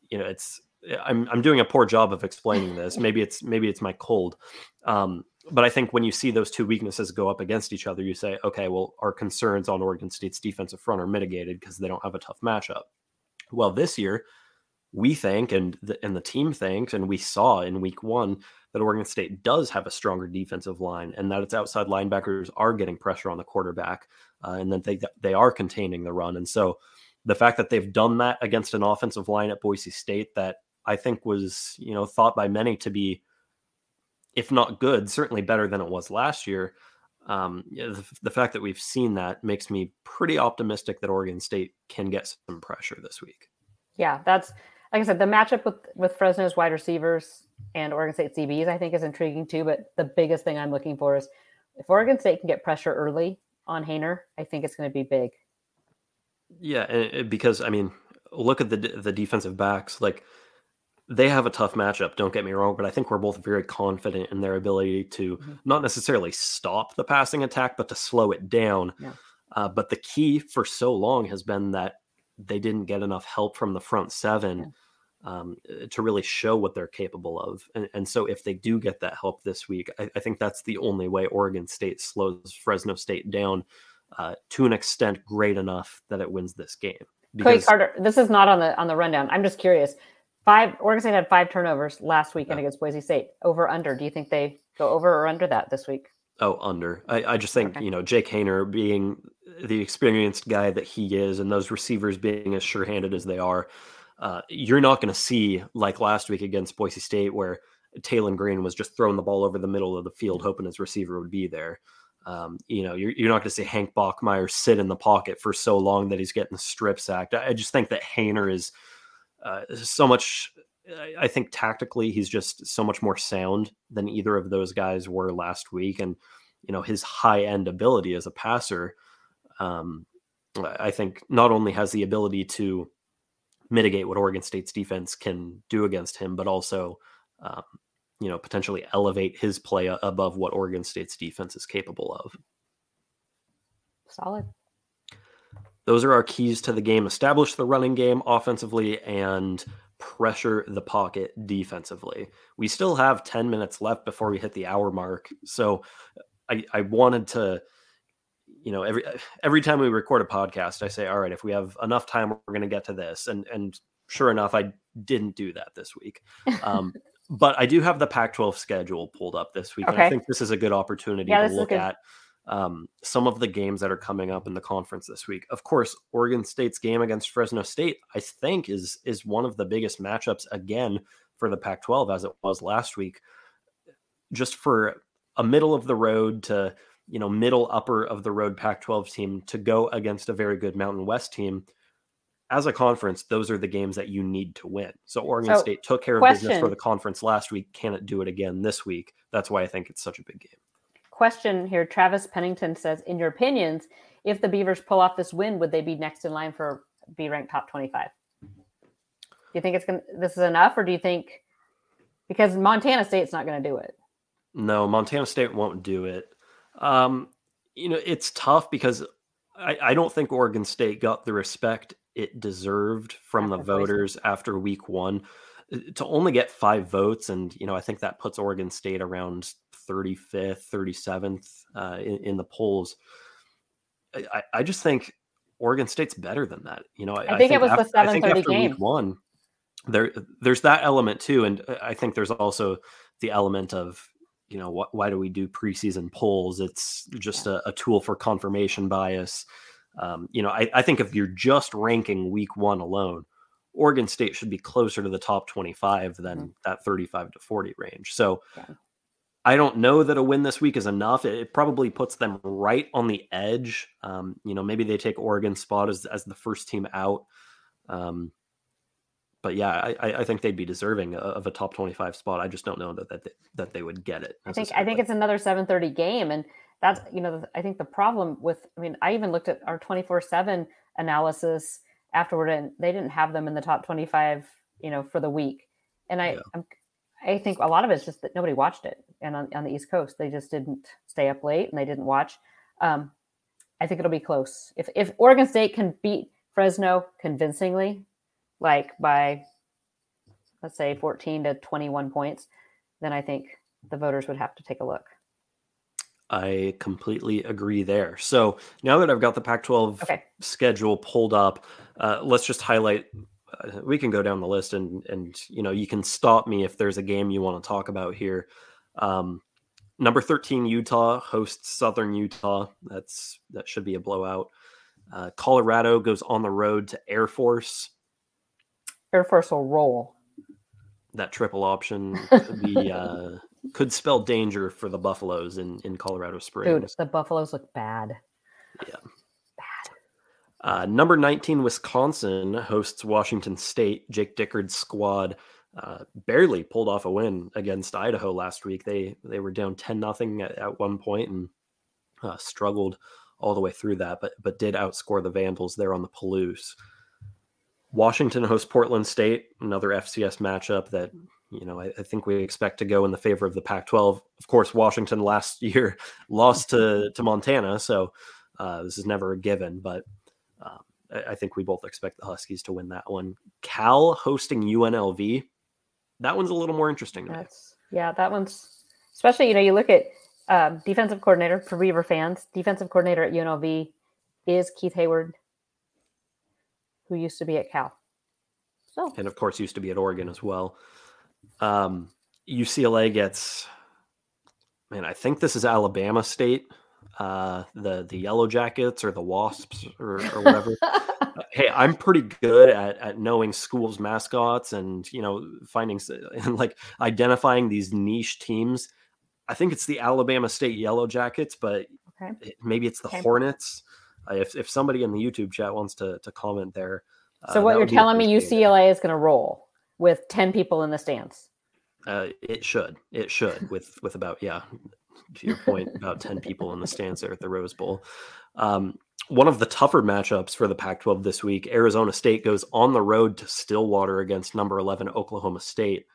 you know, it's I'm I'm doing a poor job of explaining this. Maybe it's maybe it's my cold. Um, but I think when you see those two weaknesses go up against each other, you say, okay, well, our concerns on Oregon State's defensive front are mitigated because they don't have a tough matchup. Well, this year, we think, and the, and the team thinks, and we saw in week one that Oregon State does have a stronger defensive line, and that its outside linebackers are getting pressure on the quarterback, uh, and that they they are containing the run. And so, the fact that they've done that against an offensive line at Boise State that I think was you know thought by many to be, if not good, certainly better than it was last year. Um, the, the fact that we've seen that makes me pretty optimistic that Oregon State can get some pressure this week. Yeah, that's like I said, the matchup with with Fresno's wide receivers and Oregon State CBs, I think, is intriguing too. But the biggest thing I'm looking for is if Oregon State can get pressure early on Haener, I think it's going to be big. Yeah, because I mean, look at the the defensive backs. Like they have a tough matchup. Don't get me wrong, but I think we're both very confident in their ability to mm-hmm. not necessarily stop the passing attack, but to slow it down. Yeah. Uh, but the key for so long has been that they didn't get enough help from the front seven. Yeah um, to really show what they're capable of. And, and, so, if they do get that help this week, I, I, think that's the only way Oregon State slows Fresno State down uh, to an extent great enough that it wins this game. Because, Carter, this is not on the on the rundown. I'm just curious. Five Oregon State had five turnovers last weekend yeah. against Boise State. Over under. Do you think they go over or under that this week? Oh, under. I, I just think okay. you know Jake Haener being the experienced guy that he is, and those receivers being as sure-handed as they are uh, you're not going to see like last week against Boise State where Taylen Green was just throwing the ball over the middle of the field, hoping his receiver would be there. Um, you know, you're, you're not going to see Hank Bachmeier sit in the pocket for so long that he's getting strip sacked. I, I just think that Haener is uh, so much. I think tactically he's just so much more sound than either of those guys were last week, and you know his high end ability as a passer. Um, I think not only has the ability to mitigate what Oregon State's defense can do against him, but also, um, you know, potentially elevate his play above what Oregon State's defense is capable of. Solid. Those are our keys to the game. Establish the running game offensively and pressure the pocket defensively. We still have 10 minutes left before we hit the hour mark. So I, I wanted to you know every every time we record a podcast i say all right if we have enough time we're going to get to this and and sure enough i didn't do that this week um, but i do have the pac 12 schedule pulled up this week okay. and i think this is a good opportunity yeah, to look at um, some of the games that are coming up in the conference this week of course oregon state's game against fresno state i think is is one of the biggest matchups again for the pac 12 as it was last week just for a middle of the road to you know, middle upper of the road Pac 12 team to go against a very good Mountain West team. As a conference, those are the games that you need to win. So Oregon so, State took care of business for the conference last week. Can it do it again this week? That's why I think it's such a big game. Question here. Travis Pennington says, in your opinions, if the Beavers pull off this win, would they be next in line for be ranked top 25? Do you think it's going to, this is enough or do you think because Montana State's not going to do it? No, Montana State won't do it. Um, you know, it's tough because I, I, don't think Oregon State got the respect it deserved from the voters after week one. Uh, to only get five votes, and you know, I think that puts Oregon State around 35th, 37th uh, in, in, the polls. I, I, just think Oregon State's better than that. You know, I, I think, it was after, the 730 game. Week one, there, there's that element too, and uh, I think there's also the element of you know wh- why do we do preseason polls it's just a, a tool for confirmation bias um, you know I, I, think if you're just ranking week one alone oregon state should be closer to the top 25 than mm-hmm. that 35 to 40 range so yeah. I don't know that a win this week is enough it, it probably puts them right on the edge um, you know maybe they take oregon spot as, as the first team out um, but yeah, I, I think they'd be deserving of a top 25 spot. I just don't know that that they, that they would get it. I think I think it's another 730 game, and that's you know I think the problem with I mean I even looked at our 24 seven analysis afterward, and they didn't have them in the top 25 you know for the week, and I yeah. I'm, I think a lot of it's just that nobody watched it, and on, on the East Coast they just didn't stay up late and they didn't watch. Um, I think it'll be close. If if Oregon State can beat Fresno convincingly, like by let's say 14 to 21 points, then I think the voters would have to take a look. I completely agree there. So now that I've got the Pac 12 Okay. schedule pulled up, uh, let's just highlight. Uh, we can go down the list and, and, you know, you can stop me if there's a game you want to talk about here. Um, number 13, Utah hosts Southern Utah. That's, that should be a blowout. Uh, Colorado goes on the road to Air Force. Air Force will roll. That triple option could be, uh, could spell danger for the Buffaloes in, in Colorado Springs. Dude, the Buffaloes look bad. Yeah. Uh, number 19, Wisconsin hosts Washington State. Jake Dickert's squad uh, barely pulled off a win against Idaho last week. They they were down 10 nothing at, at one point and uh, struggled all the way through that, but but did outscore the Vandals there on the Palouse. Washington hosts Portland State, another FCS matchup that you know I, I think we expect to go in the favor of the Pac-12. Of course, Washington last year lost to to Montana, so uh, this is never a given. But um, I, I think we both expect the Huskies to win that one. Cal hosting UNLV, that one's a little more interesting. Me. That's yeah, that one's especially you know you look at um, defensive coordinator for Beaver fans. Defensive coordinator at UNLV is Keith Heyward, who used to be at Cal. So and of course used to be at Oregon as well. Um, UCLA gets, man, I think this is Alabama State, uh, the the Yellow Jackets or the Wasps or, or whatever. hey, I'm pretty good at at knowing schools mascots and you know finding and like identifying these niche teams. I think it's the Alabama State Yellow Jackets, but Okay. maybe it's the Okay. Hornets. Uh, if if somebody in the YouTube chat wants to to comment there. so uh, what you're telling me. UCLA is going to roll with 10 people in the stands. Uh, it should. It should. With with about yeah, to your point, about ten people in the stands there at the Rose Bowl. Um, one of the tougher matchups for the Pac-12 this week, Arizona State goes on the road to Stillwater against number eleven Oklahoma State.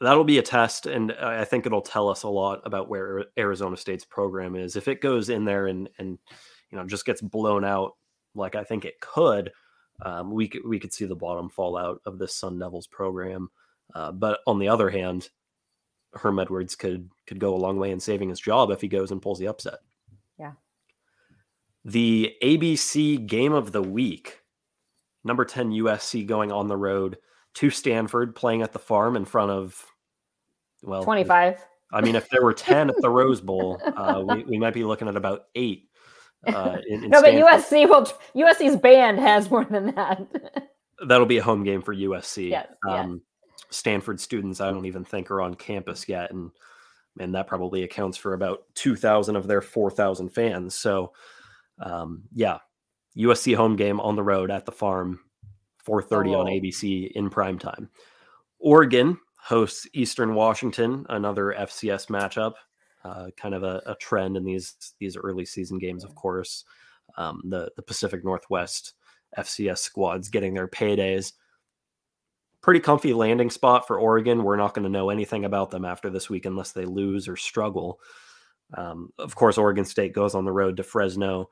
That'll be a test, and I I think it'll tell us a lot about where Arizona State's program is. If it goes in there and and you know just gets blown out like I think it could, um, we could we could see the bottom fall out of this Sun Devils program. Uh, but on the other hand, Herm Edwards could could go a long way in saving his job if he goes and pulls the upset. Yeah. The ABC game of the week, number 10 USC going on the road to Stanford, playing at the farm in front of, well, 25. I mean, if there were 10 at the Rose Bowl, uh, we, we might be looking at about eight. Uh, in, in no, but USC will USC's band has more than that. That'll be a home game for USC. Yes, yes. Stanford students, I don't even think are on campus yet, and man, that probably accounts for about two thousand of their four thousand fans. So, um, yeah, USC home game on the road at the farm, four thirty on Oh. ABC in prime time. Oregon hosts Eastern Washington, another FCS matchup. Uh, kind of a, a trend in these these early season games, of course. Um, the the Pacific Northwest FCS squads getting their paydays. Pretty comfy landing spot for Oregon. We're not going to know anything about them after this week unless they lose or struggle. Um, of course, Oregon State goes on the road to Fresno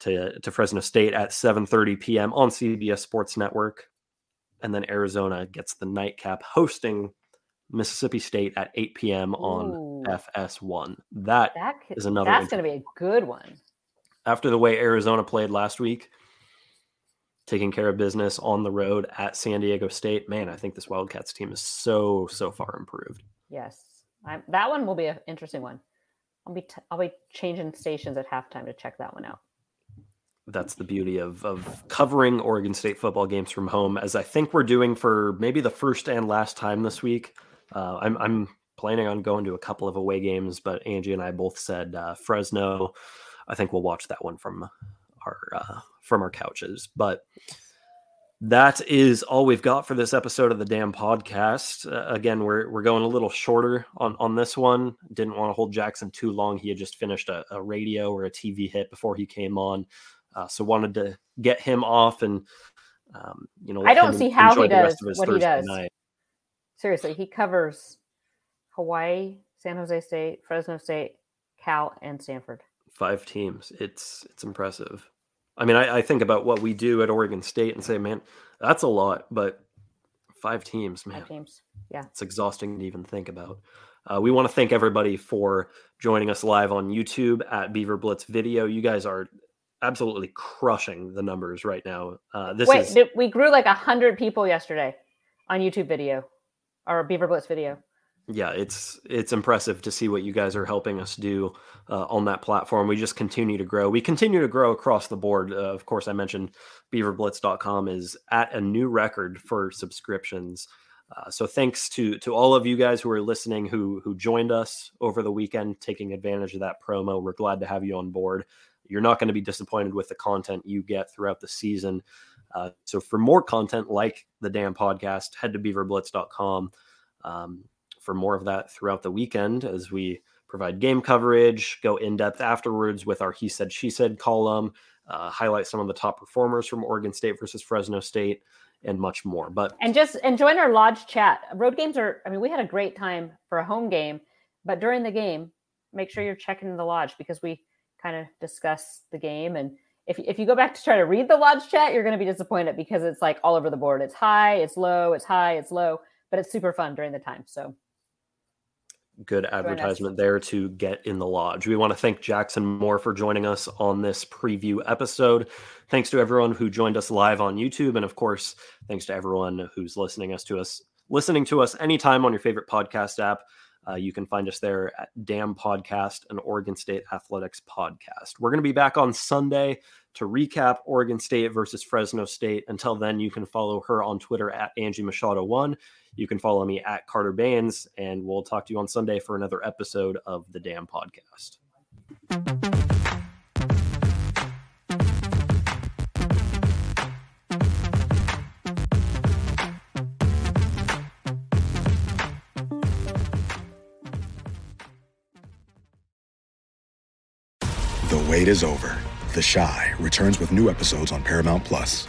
to, to Fresno State at 7:30 p.m. on CBS Sports Network, and then Arizona gets the nightcap hosting Mississippi State at 8 p.m. on Ooh. FS1. That That is another That's going to be a good one. after the way Arizona played last week, taking care of business on the road at San Diego State, man, I think this Wildcats team is so so far improved. Yes, i that one will be an interesting one. I'll be t- I'll be changing stations at halftime to check that one out. That's the beauty of of covering Oregon State football games from home, as I think we're doing for maybe the first and last time this week. Uh, I'm I'm planning on going to a couple of away games, but Angie and I both said uh, Fresno. I think we'll watch that one from our uh, from our couches, but. That is all we've got for this episode of the dam podcast. Uh, again, we're we're going a little shorter on on this one. Didn't want to hold Jackson too long. He had just finished a, a radio or a TV hit before he came on, uh, so wanted to get him off and um, you know. I don't see how he does what he does. night. Seriously, he covers Hawaii, San Jose State, Fresno State, Cal, and Stanford. Five teams. It's it's impressive. I mean, I, I think about what we do at Oregon State and say, man, that's a lot, but five teams, man. Five teams. Yeah. It's exhausting to even think about. Uh, we want to thank everybody for joining us live on YouTube at Beaver Blitz Video. You guys are absolutely crushing the numbers right now. Uh, this Wait, is we grew like a hundred people yesterday on YouTube video or Beaver Blitz video. Yeah, it's it's impressive to see what you guys are helping us do uh, on that platform. We just continue to grow. We continue to grow across the board. Uh, of course, I mentioned BeaverBlitz.com is at a new record for subscriptions. Uh, so thanks to to all of you guys who are listening, who who joined us over the weekend, taking advantage of that promo. We're glad to have you on board. You're not going to be disappointed with the content you get throughout the season. Uh, so for more content like the dam podcast, head to beaverblitz.com um, for more of that throughout the weekend as we provide game coverage, go in depth afterwards with our He Said, She Said column, uh, highlight some of the top performers from Oregon State versus Fresno State, and much more. But And just and join our lodge chat. Road games are I mean, we had a great time for a home game, but during the game, make sure you're checking the lodge because we kind of discuss the game and if, if you go back to try to read the lodge chat, you're going to be disappointed because it's like all over the board. It's high, it's low, it's high, it's low, but it's super fun during the time. So good advertisement there to get in the lodge. We want to thank Jackson Moore for joining us on this preview episode. Thanks to everyone who joined us live on YouTube, and of course, thanks to everyone who's listening us to us listening to us anytime on your favorite podcast app. Uh, you can find us there at Dam Podcast and Oregon State Athletics Podcast. We're going to be back on Sunday to recap Oregon State versus Fresno State. Until then, you can follow her on Twitter at Angie Machado1. You can follow me at Carter Bahns, and we'll talk to you on Sunday for another episode of the Dam Podcast. The wait is over. The Chi returns with new episodes on Paramount Plus.